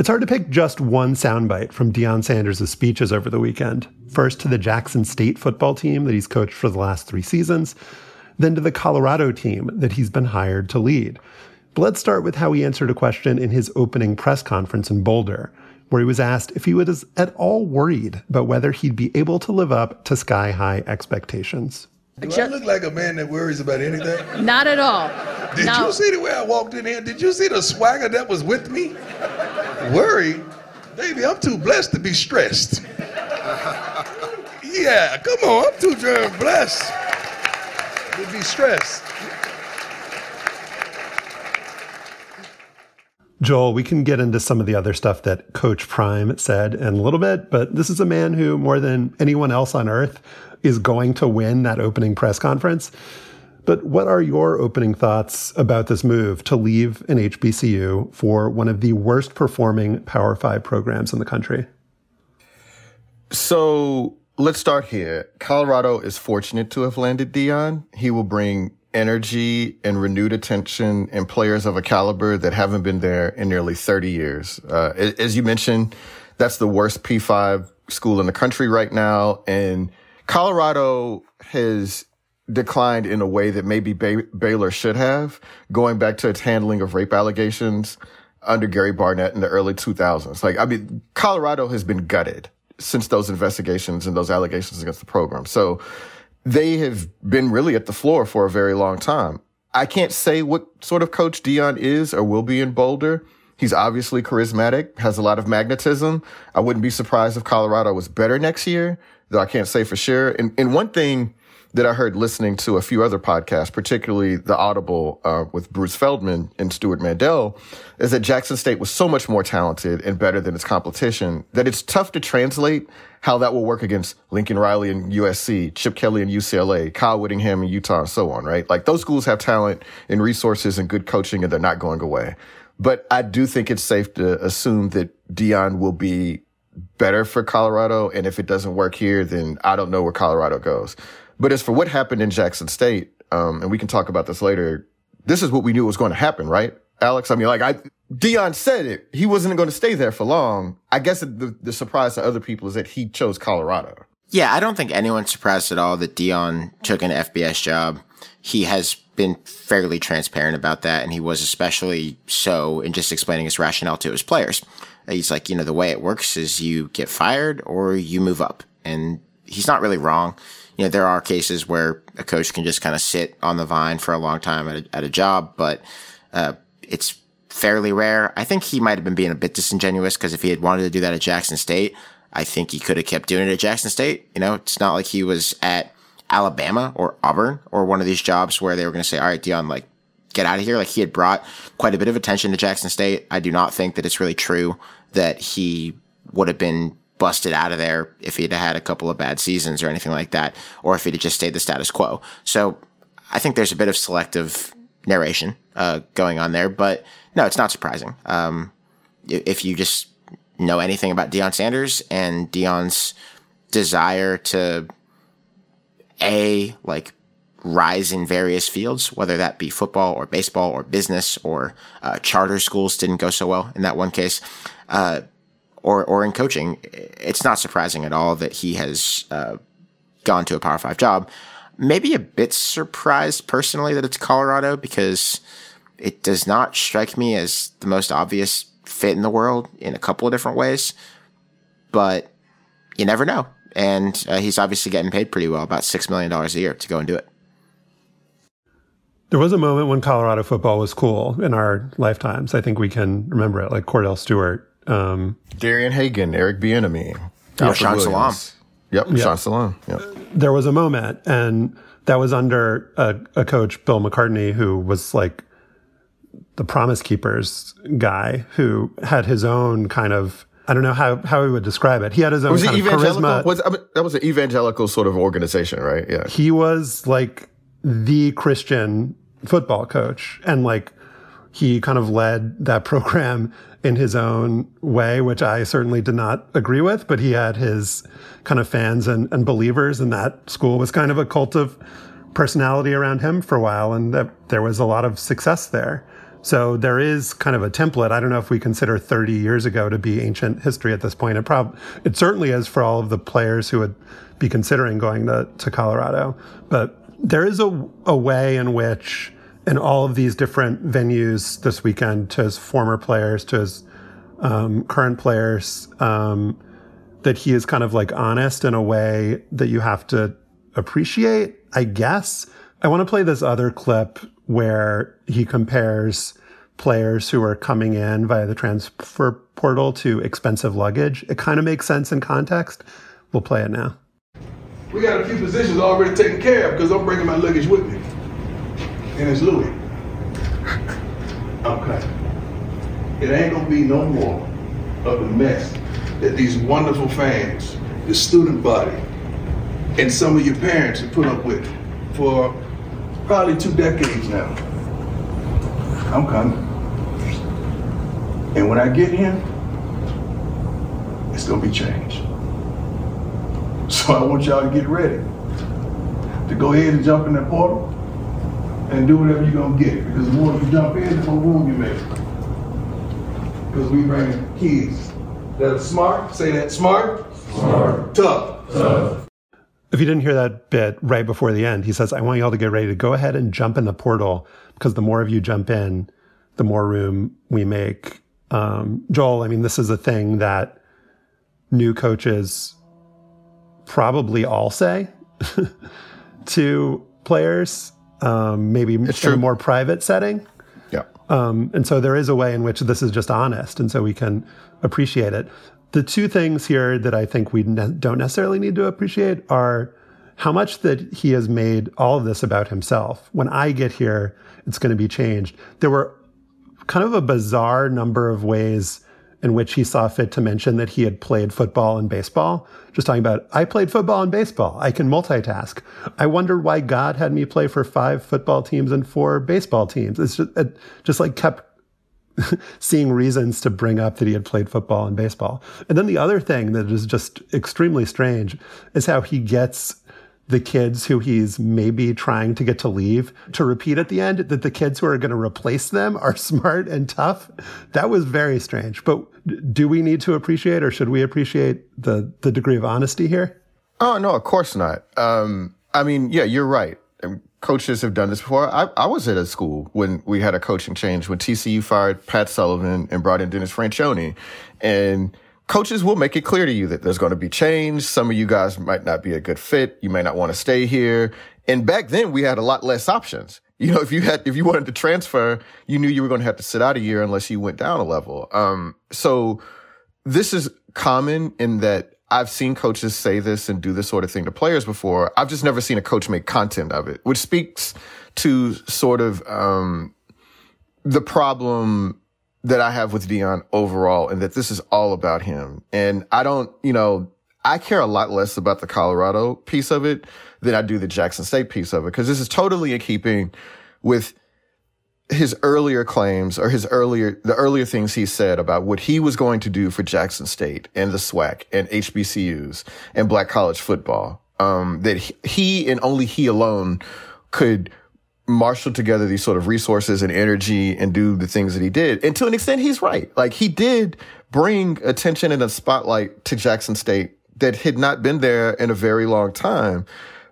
It's hard to pick just one soundbite from Deion Sanders' speeches over the weekend. First to the Jackson State football team that he's coached for the last three seasons, then to the Colorado team that he's been hired to lead. But let's start with how he answered a question in his opening press conference in Boulder, where he was asked if he was at all worried about whether he'd be able to live up to sky high expectations. Do I look like a man that worries about anything? *laughs* Not at all. Did no. you see the way I walked in here? Did you see the swagger that was with me? Worry? Baby, I'm too blessed to be stressed. *laughs* yeah, come on, I'm too damn blessed to be stressed. Joel, we can get into some of the other stuff that Coach Prime said in a little bit, but this is a man who, more than anyone else on earth, is going to win that opening press conference. But what are your opening thoughts about this move to leave an HBCU for one of the worst performing Power Five programs in the country? So let's start here. Colorado is fortunate to have landed Deion. He will bring energy and renewed attention and players of a caliber that haven't been there in nearly 30 years. Uh, as you mentioned, that's the worst P5 school in the country right now. And Colorado has declined in a way that maybe Bay- Baylor should have, going back to its handling of rape allegations under Gary Barnett in the early 2000s. Like, I mean, Colorado has been gutted since those investigations and those allegations against the program. So they have been really at the floor for a very long time. I can't say what sort of coach Deion is or will be in Boulder. He's obviously charismatic, has a lot of magnetism. I wouldn't be surprised if Colorado was better next year, though I can't say for sure. And, and one thing that I heard listening to a few other podcasts, particularly the Audible uh, with Bruce Feldman and Stewart Mandel, is that Jackson State was so much more talented and better than its competition that it's tough to translate how that will work against Lincoln Riley and USC, Chip Kelly and UCLA, Kyle Whittingham and Utah, and so on, right? Like those schools have talent and resources and good coaching, and they're not going away. But I do think it's safe to assume that Deion will be better for Colorado. And if it doesn't work here, then I don't know where Colorado goes. But as for what happened in Jackson State, um, and we can talk about this later, this is what we knew was going to happen, right? Alex, I mean, like I, Deion said it. He wasn't going to stay there for long. I guess the, the surprise to other people is that he chose Colorado. Yeah, I don't think anyone's surprised at all that Deion took an FBS job. He has been fairly transparent about that, and he was especially so in just explaining his rationale to his players. He's like, you know, the way it works is you get fired or you move up. And he's not really wrong you know, there are cases where a coach can just kind of sit on the vine for a long time at a, at a job, but uh, it's fairly rare. I think he might have been being a bit disingenuous because if he had wanted to do that at Jackson State, I think he could have kept doing it at Jackson State. You know, it's not like he was at Alabama or Auburn or one of these jobs where they were going to say, all right, Deion, like, get out of here. Like, he had brought quite a bit of attention to Jackson State. I do not think that it's really true that he would have been busted out of there if he'd had a couple of bad seasons or anything like that, or if he'd just stayed the status quo. So I think there's a bit of selective narration uh, going on there, but no, it's not surprising. Um, if you just know anything about Deion Sanders and Deion's desire to a like rise in various fields, whether that be football or baseball or business or uh, charter schools didn't go so well in that one case. Uh, or or in coaching, it's not surprising at all that he has uh, gone to a Power Five job. Maybe a bit surprised personally that it's Colorado because it does not strike me as the most obvious fit in the world in a couple of different ways. But you never know, and uh, he's obviously getting paid pretty well, about six million dollars a year to go and do it. There was a moment when Colorado football was cool in our lifetimes. I think we can remember it, like Kordell Stewart um, Darian Hagan, Eric Bieniemy, yeah, Sean Salaam. Yep, yeah. Sean Salaam. Yep. There was a moment, and that was under a, a coach, Bill McCartney, who was like the Promise Keepers guy, who had his own kind of I don't know how, how he would describe it. He had his own was kind of charisma. Was, I mean, that was an evangelical sort of organization, right? Yeah. He was like the Christian football coach, and like he kind of led that *laughs* program in his own way, which I certainly did not agree with, but he had his kind of fans and, and believers, and that school was kind of a cult of personality around him for a while, and that there was a lot of success there. So there is kind of a template. I don't know if we consider 30 years ago to be ancient history at this point. It prob it certainly is for all of the players who would be considering going to, to Colorado. But there is a, a way in which in all of these different venues this weekend to his former players, to his um, current players, um, that he is kind of like honest in a way that you have to appreciate, I guess. I want to play this other clip where he compares players who are coming in via the transfer portal to expensive luggage. It kind of makes sense in context. We'll play it now. We got a few positions already taken care of because I'm bringing my luggage with me and it's Louis. Okay. It ain't gonna be no more of the mess that these wonderful fans, the student body, and some of your parents have put up with for probably two decades now. I'm coming. And when I get here, it's gonna be changed. So I want y'all to get ready to go ahead and jump in that portal and do whatever you're gonna get. Because the more you jump in, the more room you make. Because we bring kids that are smart, say that smart, smart, Smart. Tough. Tough. If you didn't hear that bit right before the end, he says, I want you all to get ready to go ahead and jump in the portal because the more of you jump in, the more room we make. Um, Joel, I mean, this is a thing that new coaches probably all say *laughs* to players, um, maybe in a more private setting. Yeah. Um, and so there is a way in which this is just honest, and so we can appreciate it. The two things here that I think we ne- don't necessarily need to appreciate are how much that he has made all of this about himself. When I get here, it's going to be changed. There were kind of a bizarre number of ways in which he saw fit to mention that he had played football and baseball. Just talking about, I played football and baseball. I can multitask. I wonder why God had me play for five football teams and four baseball teams. It's just, it just like kept *laughs* seeing reasons to bring up that he had played football and baseball. And then the other thing that is just extremely strange is how he gets the kids who he's maybe trying to get to leave to repeat at the end that the kids who are going to replace them are *laughs* smart and tough. That was very strange. But do we need to appreciate or should we appreciate the, the degree of honesty here? Oh, no, of course not. Um, I mean, yeah, you're right. Coaches have done this before. I, I was at a school when we had a coaching change when TCU fired Pat Sullivan and brought in Dennis Franchione. And coaches will make it clear to you that there's going to be change. Some of you guys might not be a good fit. You may not want to stay here. And back then we had a lot less options. *laughs* You know, if you had, if you wanted to transfer, you knew you were going to have to sit out a year unless you went down a level. Um, so this is common in that I've seen coaches say this and do this sort of thing to players before. I've just never seen a coach make content of it, which speaks to sort of, um, the problem that I have with Deion overall and that this is all about him. And I don't, you know, I care a lot less about the Colorado piece of it than I do the Jackson State piece of it because this is totally in keeping with his earlier claims or his earlier, the earlier things he said about what he was going to do for Jackson State and the SWAC and HBCUs and black college football. Um, that he, he and only he alone could marshal together these sort of resources and energy and do the things that he did. And to an extent, he's right. Like he did bring attention and a spotlight to Jackson State that had not been there in a very long time,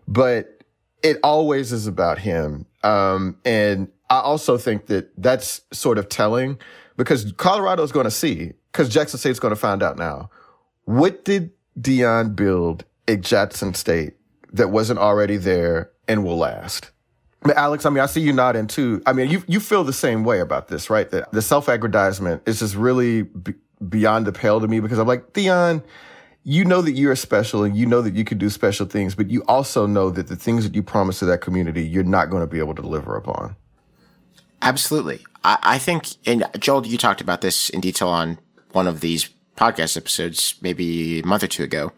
but it always is about him. Um, and I also think that that's sort of telling because Colorado is going to see, because Jackson State's going to find out now. What did Deion build at Jackson State that wasn't already there and will last? Alex, I mean, I see you nodding too. I mean, you you feel the same way about this, right? That the self-aggrandizement is just really b- beyond the pale to me because I'm like, Deion, you know that you're special and you know that you can do special things, but you also know that the things that you promise to that community, you're not going to be able to deliver upon. Absolutely. I, I think, and Joel, you talked about this in detail on one of these podcast episodes, maybe a month or two ago.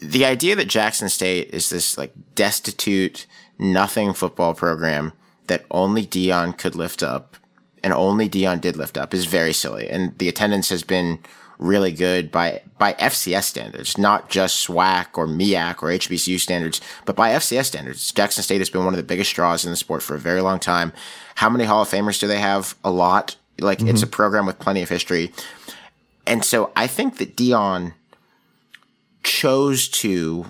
The idea that Jackson State is this like destitute, nothing football program that only Deion could lift up and only Deion did lift up is very silly. And the attendance has been really good by by FCS standards, not just SWAC or MEAC or HBCU standards, but by FCS standards. Jackson State has been one of the biggest draws in the sport for a very long time. How many Hall of Famers do they have? A lot. Like mm-hmm. it's a program with plenty of history. And so I think that Deion chose to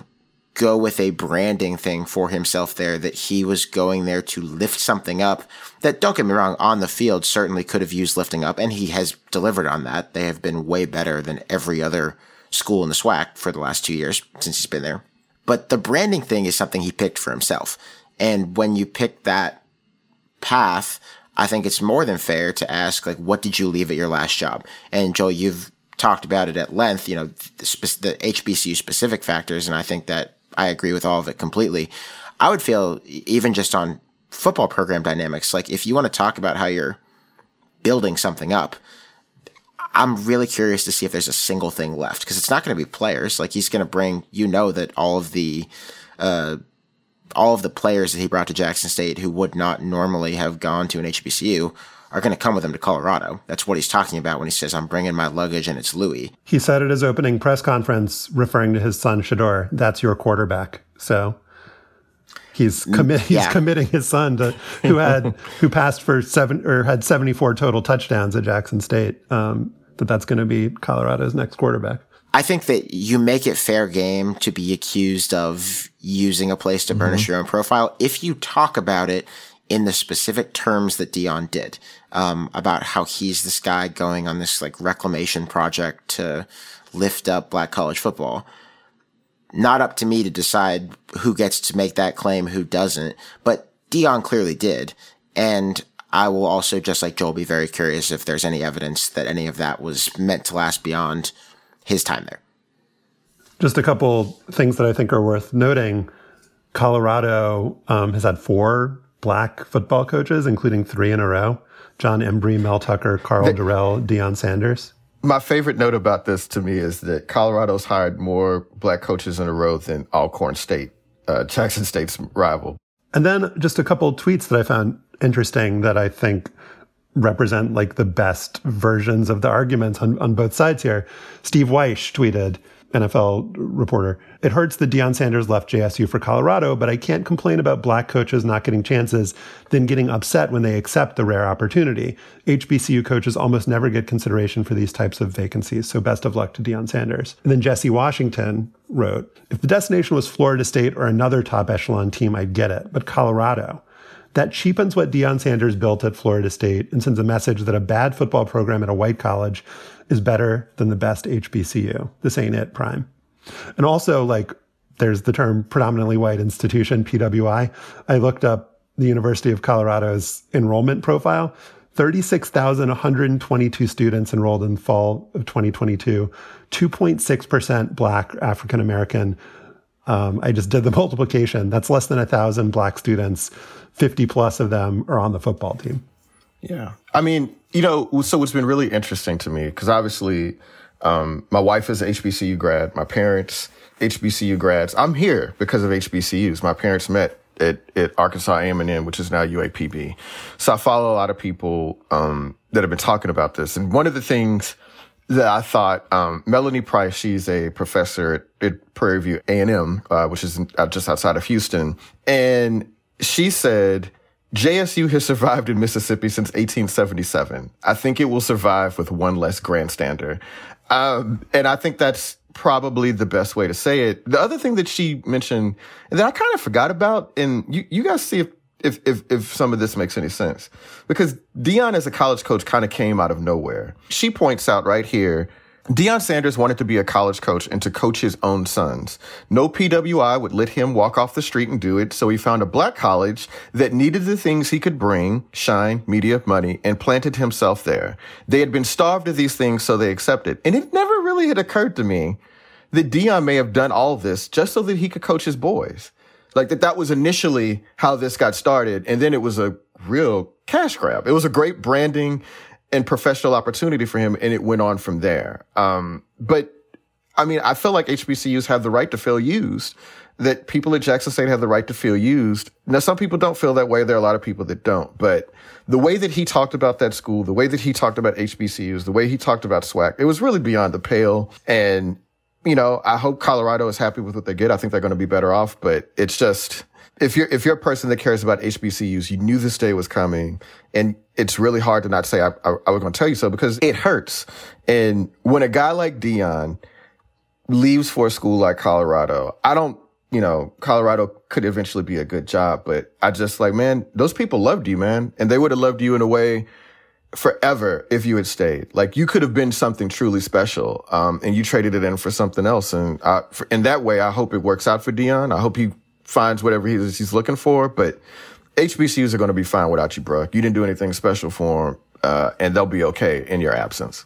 go with a branding thing for himself there that he was going there to lift something up that don't get me wrong on the field certainly could have used lifting up and he has delivered on that. They have been way better than every other school in the SWAC for the last 2 years since he's been there. But the branding thing is something he picked for himself. And when you pick that path I think it's more than fair to ask like what did you leave at your last job? And Joel you've talked about it at length you know the, the HBCU specific factors and I think that I agree with all of it completely. I would feel even just on football program dynamics, like if you want to talk about how you're building something up, I'm really curious to see if there's a single thing left because it's not going to be players. Like he's going to bring, you know, that all of the, uh, all of the players that he brought to Jackson State who would not normally have gone to an HBCU are going to come with him to Colorado. That's what he's talking about when he says, I'm bringing my luggage and it's Louis. He said at his opening press conference, referring to his son Shedeur, that's your quarterback. So he's mm, commit he's yeah. committing his son to who had *laughs* who passed for seven or had 74 total touchdowns at Jackson State. Um, that that's going to be Colorado's next quarterback. I think that you make it fair game to be accused of using a place to burnish mm-hmm. your own profile if you talk about it in the specific terms that Deion did, um, about how he's this guy going on this like reclamation project to lift up black college football. Not up to me to decide who gets to make that claim, who doesn't, but Deion clearly did. And I will also, just like Joel, be very curious if there's any evidence that any of that was meant to last beyond his time there. Just a couple things that I think are worth noting. Colorado um, has had four black football coaches, including three in a row Jon Embree, Mel Tucker, Karl Dorrell, Deion Sanders. My favorite note about this to me is that Colorado's hired more black coaches in a row than Alcorn State, uh, Jackson State's rival. And then just a couple tweets that I found interesting that I think represent like the best versions of the arguments on, on both sides here. Steve Wyche tweeted, NFL reporter. It hurts that Deion Sanders left JSU for Colorado, but I can't complain about black coaches not getting chances, then getting upset when they accept the rare opportunity. HBCU coaches almost never get consideration for these types of vacancies, so best of luck to Deion Sanders. And then Jesse Washington wrote, If the destination was Florida State or another top echelon team, I'd get it, but Colorado. That cheapens what Deion Sanders built at Florida State and sends a message that a bad football program at a white college is better than the best HBCU. This ain't it, Prime. And also, like, there's the term predominantly white institution, PWI. I looked up the University of Colorado's enrollment profile. 36,122 students enrolled in fall of 2022, 2.6% Black African American. Um, I just did the *laughs* multiplication. That's less than a thousand Black students 50 plus of them are on the football team. Yeah. I mean, you know, so it's been really interesting to me because obviously um, my wife is an HBCU grad, my parents, HBCU grads. I'm here because of HBCUs. My parents met at, at Arkansas A&M, which is now UAPB. So I follow a lot of people um, that have been talking about this. And one of the things that I thought, um, Melanie Price, she's a professor at, at Prairie View A&M, uh, which is uh, just outside of Houston. And she said, JSU has survived in Mississippi since 1877. I think it will survive with one less grandstander. Um, and I think that's probably the best way to say it. The other thing that she mentioned that I kind of forgot about, and you, you guys see if, if, if, if some of this makes any sense, because Deion as a college coach kind of came out of nowhere. She points out right here Deion Sanders wanted to be a college coach and to coach his own sons. No PWI would let him walk off the street and do it, so he found a black college that needed the things he could bring, shine, media, money, and planted himself there. They had been starved of these things, so they accepted. And it never really had occurred to me that Deion may have done all this just so that he could coach his boys. Like that that was initially how this got started, and then it was a real cash grab. It was a great branding and professional opportunity for him, and it went on from there. Um, but I mean, I feel like HBCUs have the right to feel used. That people at Jackson State have the right to feel used. Now, some people don't feel that way. There are a lot of people that don't. But the way that he talked about that school, the way that he talked about HBCUs, the way he talked about SWAC, it was really beyond the pale. And you know, I hope Colorado is happy with what they get. I think they're going to be better off. But it's just if you're if you're a person that cares about HBCUs, you knew this day was coming, and it's really hard to not say I, I, I was going to tell you so because it hurts. And when a guy like Deion leaves for a school like Colorado, I don't, you know, Colorado could eventually be a good job, but I just like, man, those people loved you, man, and they would have loved you in a way forever if you had stayed. Like you could have been something truly special, um, and you traded it in for something else. And I, for, in that way, I hope it works out for Deion. I hope he finds whatever he's, he's looking for, but HBCUs are going to be fine without you, bro. You didn't do anything special for them, uh, and they'll be okay in your absence.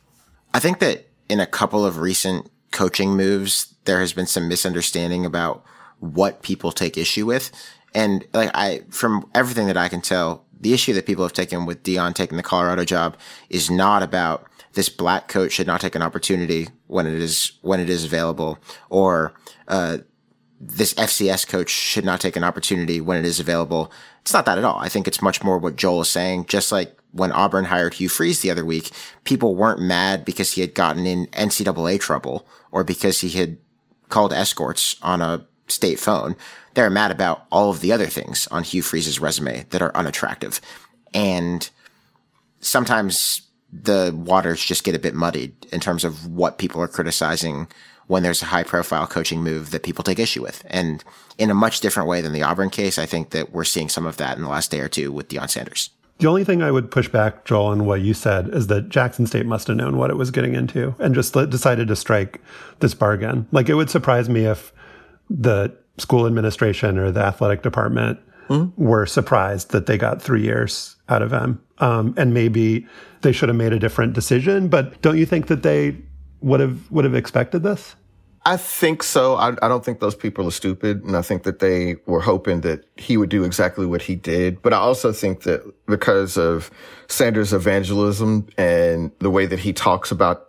I think that in a couple of recent coaching moves, there has been some misunderstanding about what people take issue with. And like I, from everything that I can tell, the issue that people have taken with Deion taking the Colorado job is not about this black coach should not take an opportunity when it is when it is available, or uh, this FCS coach should not take an opportunity when it is available. It's not that at all. I think it's much more what Joel is saying. Just like when Auburn hired Hugh Freeze the other week, people weren't mad because he had gotten in NCAA trouble or because he had called escorts on a state phone. They're mad about all of the other things on Hugh Freeze's resume that are unattractive. And sometimes the waters just get a bit muddied in terms of what people are criticizing when there's a high profile coaching move that people take issue with. And in a much different way than the Auburn case, I think that we're seeing some of that in the last day or two with Deion Sanders. The only thing I would push back, Joel, on what you said is that Jackson State must have known what it was getting into and just decided to strike this bargain. Like it would surprise me if the school administration or the athletic department mm-hmm. were surprised that they got three years out of him. Um, and maybe they should have made a different decision. But don't you think that they would have would have expected this? I think so. I, I, don't think those people are stupid. And I think that they were hoping that he would do exactly what he did. But I also think that because of Sanders' evangelism and the way that he talks about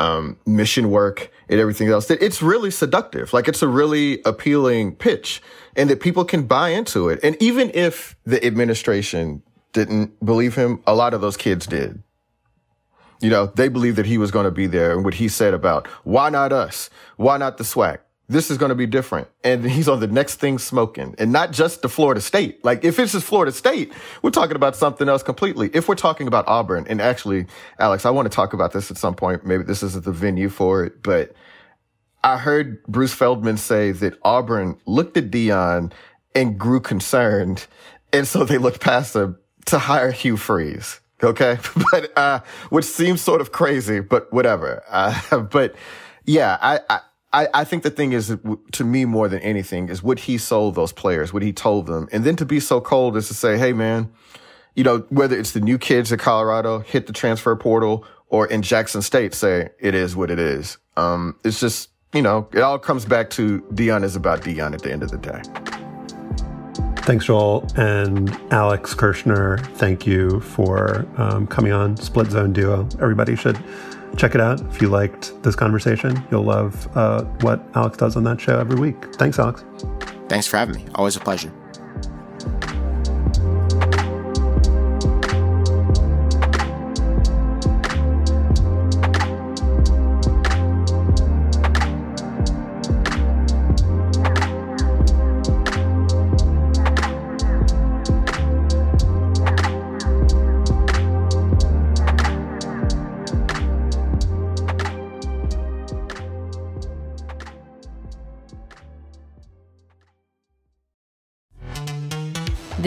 um, mission work and everything else, that it's really seductive. Like it's a really appealing pitch and that people can buy into it. And even if the administration didn't believe him, a lot of those kids did. You know, they believed that he was going to be there and what he said about why not us? Why not the SWAC? This is going to be different. And he's on the next thing smoking and not just the Florida State. Like if it's just Florida State, we're talking about something else completely. If we're talking about Auburn and actually, Alex, I want to talk about this at some point. Maybe this isn't the venue for it, but I heard Bruce Feldman say that Auburn looked at Deion and grew concerned. And so they looked past him to hire Hugh Freeze. Okay. *laughs* but, uh, which seems sort of crazy, but whatever. Uh, *laughs* but yeah, I, I, I think the thing is, to me, more than anything, is what he sold those players, what he told them. And then to be so cold is to say, hey, man, you know, whether it's the new kids at Colorado hit the transfer portal or in Jackson State say it is what it is. Um, it's just, you know, it all comes back to Deion is about Deion at the end of the day. Thanks, Joel. And Alex Kirshner, thank you for um, coming on Split Zone Duo. Everybody should check it out. If you liked this conversation, you'll love uh, what Alex does on that show every week. Thanks, Alex. Thanks for having me. Always a pleasure.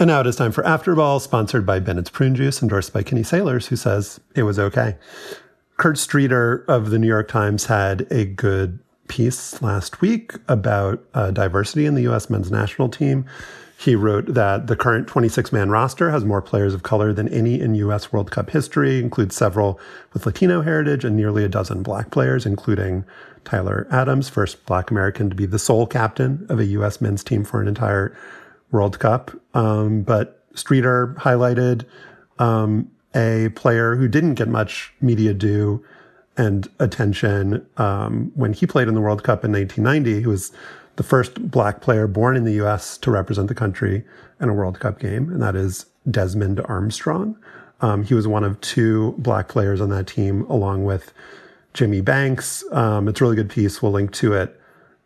And now it is time for Afterball, sponsored by Bennett's Prune Juice, endorsed by Kenny Sailors, who says it was okay. Kurt Streeter of the New York Times had a good piece last week about uh, diversity in the U.S. men's national team. He wrote that the current 26 man roster has more players of color than any in U.S. World Cup history, includes several with Latino heritage and nearly a dozen black players, including Tyler Adams, first black American to be the sole captain of a U.S. men's team for an entire World Cup. Um, but Streeter highlighted um, a player who didn't get much media due and attention um, when he played in the World Cup in 1990. He was the first black player born in the U.S. to represent the country in a World Cup game, and that is Desmond Armstrong. Um, he was one of two black players on that team, along with Jimmy Banks. Um, it's a really good piece. We'll link to it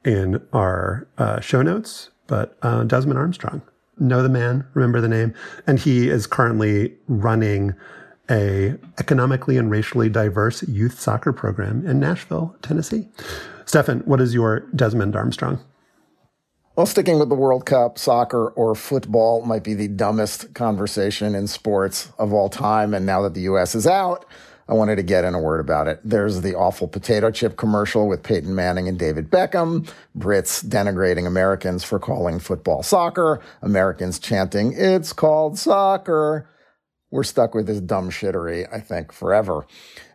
in our uh, show notes but uh, Desmond Armstrong. Know the man, remember the name, and he is currently running a economically and racially diverse youth soccer program in Nashville, Tennessee. Stefan, what is your Desmond Armstrong? Well, sticking with the World Cup, soccer or football might be the dumbest conversation in sports of all time. And now that the U.S. is out, I wanted to get in a word about it. There's the awful potato chip commercial with Peyton Manning and David Beckham, Brits denigrating Americans for calling football soccer, Americans chanting, it's called soccer. We're stuck with this dumb shittery, I think, forever.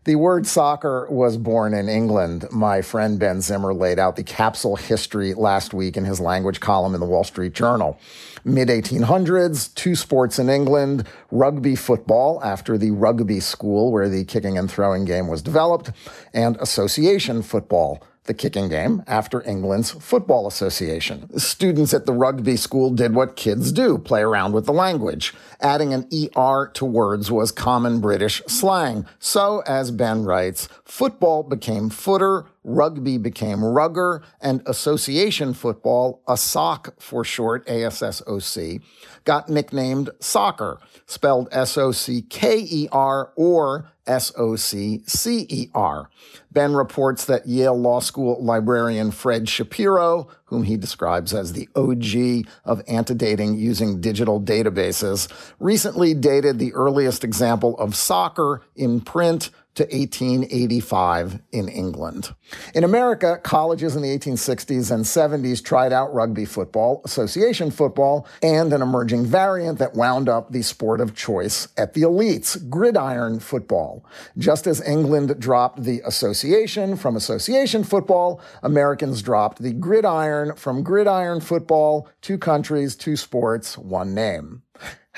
The word soccer was born in England. My friend Ben Zimmer laid out the capsule history last week in his language column in the Wall Street Journal mid 1800s, two sports in England rugby football, after the rugby school where the kicking and throwing game was developed, and association football, the kicking game, after England's Football Association. Students at the rugby school did what kids do play around with the language. Adding an ER to words was common British slang. So, as Ben writes, football became footer, rugby became rugger, and association football, a sock for short, ASSOC, got nicknamed soccer, spelled S O C K E R or S O C C E R. Ben reports that Yale Law School librarian Fred Shapiro, whom he describes as the OG of antedating using digital databases, recently dated the earliest example of soccer in print to 1885 in England. In America, colleges in the 1860s and 70s tried out rugby football, association football, and an emerging variant that wound up the sport of choice at the elites, gridiron football. Just as England dropped the association from association football, Americans dropped the gridiron from gridiron football, two countries, two sports, one name.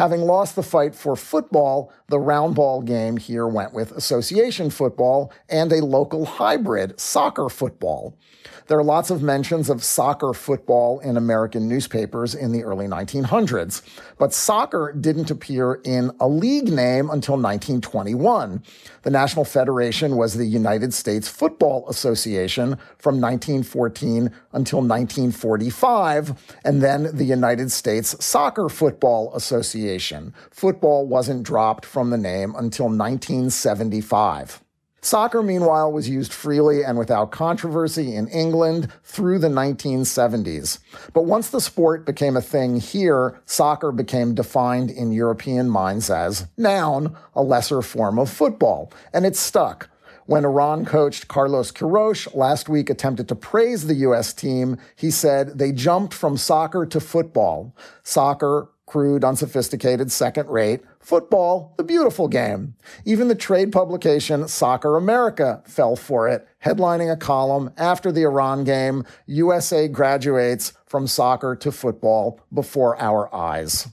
Having lost the fight for football, the round ball game here went with association football and a local hybrid, soccer football. There are lots of mentions of soccer football in American newspapers in the early 1900s, but soccer didn't appear in a league name until 1921. The National Federation was the United States Football Association from 1914 until 1945, and then the United States Soccer Football Association. Football wasn't dropped from the name until 1975. Soccer, meanwhile, was used freely and without controversy in England through the 1970s. But once the sport became a thing here, soccer became defined in European minds as noun, a lesser form of football, and it stuck. When Iran coached Carlos Queiroz last week attempted to praise the U.S. team, he said they jumped from soccer to football. Soccer, crude, unsophisticated, second rate. Football, the beautiful game. Even the trade publication Soccer America fell for it, headlining a column after the Iran game USA graduates from soccer to football before our eyes.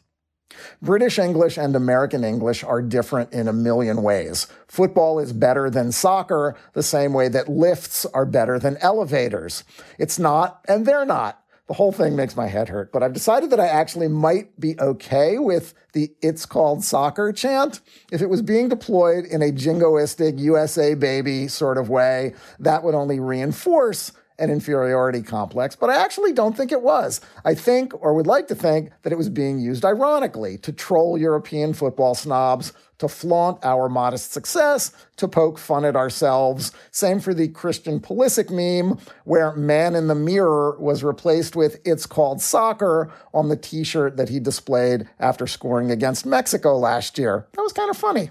British English and American English are different in a million ways. Football is better than soccer, the same way that lifts are better than elevators. It's not, and they're not. The whole thing makes my head hurt, but I've decided that I actually might be okay with the It's Called Soccer chant. If it was being deployed in a jingoistic USA baby sort of way, that would only reinforce an inferiority complex, but I actually don't think it was. I think, or would like to think, that it was being used ironically to troll European football snobs to flaunt our modest success, to poke fun at ourselves. Same for the Christian Pulisic meme, where man in the mirror was replaced with It's Called Soccer on the t shirt that he displayed after scoring against Mexico last year. That was kind of funny.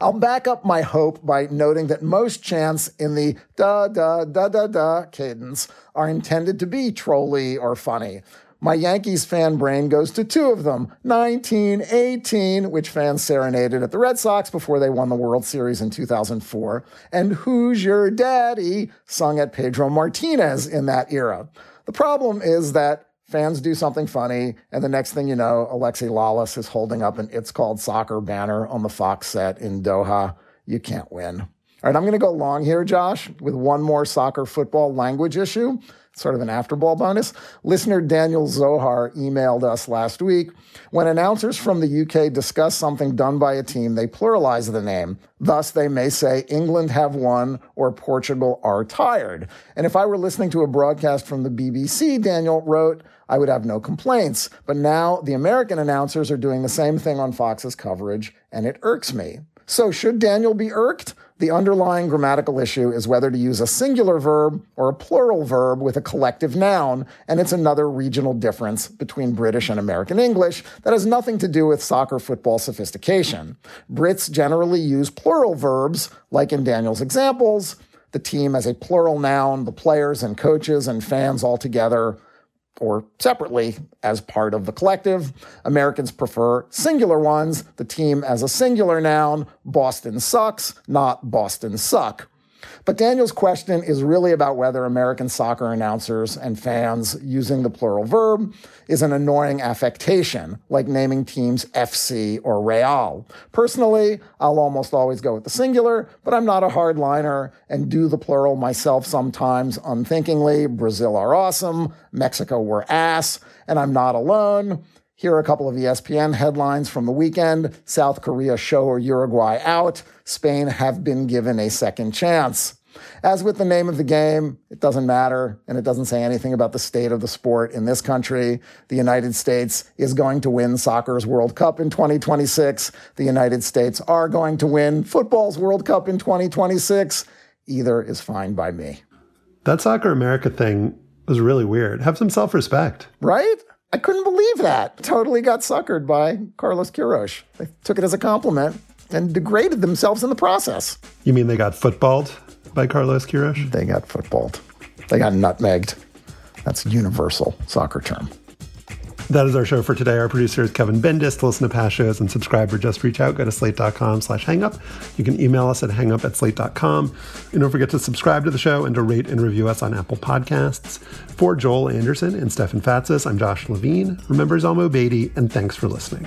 I'll back up my hope by noting that most chants in the da da da da da cadence are intended to be trolly or funny. My Yankees fan brain goes to two of them 1918, which fans serenaded at the Red Sox before they won the World Series in 2004, and Who's Your Daddy, sung at Pedro Martinez in that era. The problem is that fans do something funny, and the next thing you know, Alexi Lalas is holding up an It's Called Soccer banner on the Fox set in Doha. You can't win. All right, I'm going to go long here, Josh, with one more soccer football language issue sort of an afterball bonus. Listener Daniel Zohar emailed us last week. When announcers from the UK discuss something done by a team, they pluralize the name. Thus, they may say England have won or Portugal are tired. And if I were listening to a broadcast from the BBC, Daniel wrote, I would have no complaints. But now the American announcers are doing the same thing on Fox's coverage, and it irks me. So, should Daniel be irked? The underlying grammatical issue is whether to use a singular verb or a plural verb with a collective noun, and it's another regional difference between British and American English that has nothing to do with soccer football sophistication. Brits generally use plural verbs, like in Daniel's examples, the team as a plural noun, the players and coaches and fans all together or separately as part of the collective. Americans prefer singular ones, the team as a singular noun. Boston sucks, not Boston suck. But Daniel's question is really about whether American soccer announcers and fans using the plural verb is an annoying affectation, like naming teams FC or Real. Personally, I'll almost always go with the singular, but I'm not a hardliner and do the plural myself sometimes unthinkingly. Brazil are awesome, Mexico were ass, and I'm not alone. Here are a couple of ESPN headlines from the weekend. South Korea show or Uruguay out. Spain have been given a second chance. As with the name of the game, it doesn't matter and it doesn't say anything about the state of the sport in this country. The United States is going to win soccer's World Cup in 2026. The United States are going to win football's World Cup in 2026. Either is fine by me. That Soccer America thing was really weird. Have some self respect. Right? I couldn't believe that. Totally got suckered by Carlos Queiroz. I took it as a compliment and degraded themselves in the process. You mean they got footballed by Carlos Queiroz? They got footballed. They got nutmegged. That's a universal soccer term. That is our show for today. Our producer is Kevin Bendis. To listen to past shows and subscribe or just reach out, go to slate.com slash hangup. You can email us at hangup at slate.com. And don't forget to subscribe to the show and to rate and review us on Apple Podcasts. For Joel Anderson and Stefan Fatsis, I'm Josh Levin. Remember Zalmo Beatty, and thanks for listening.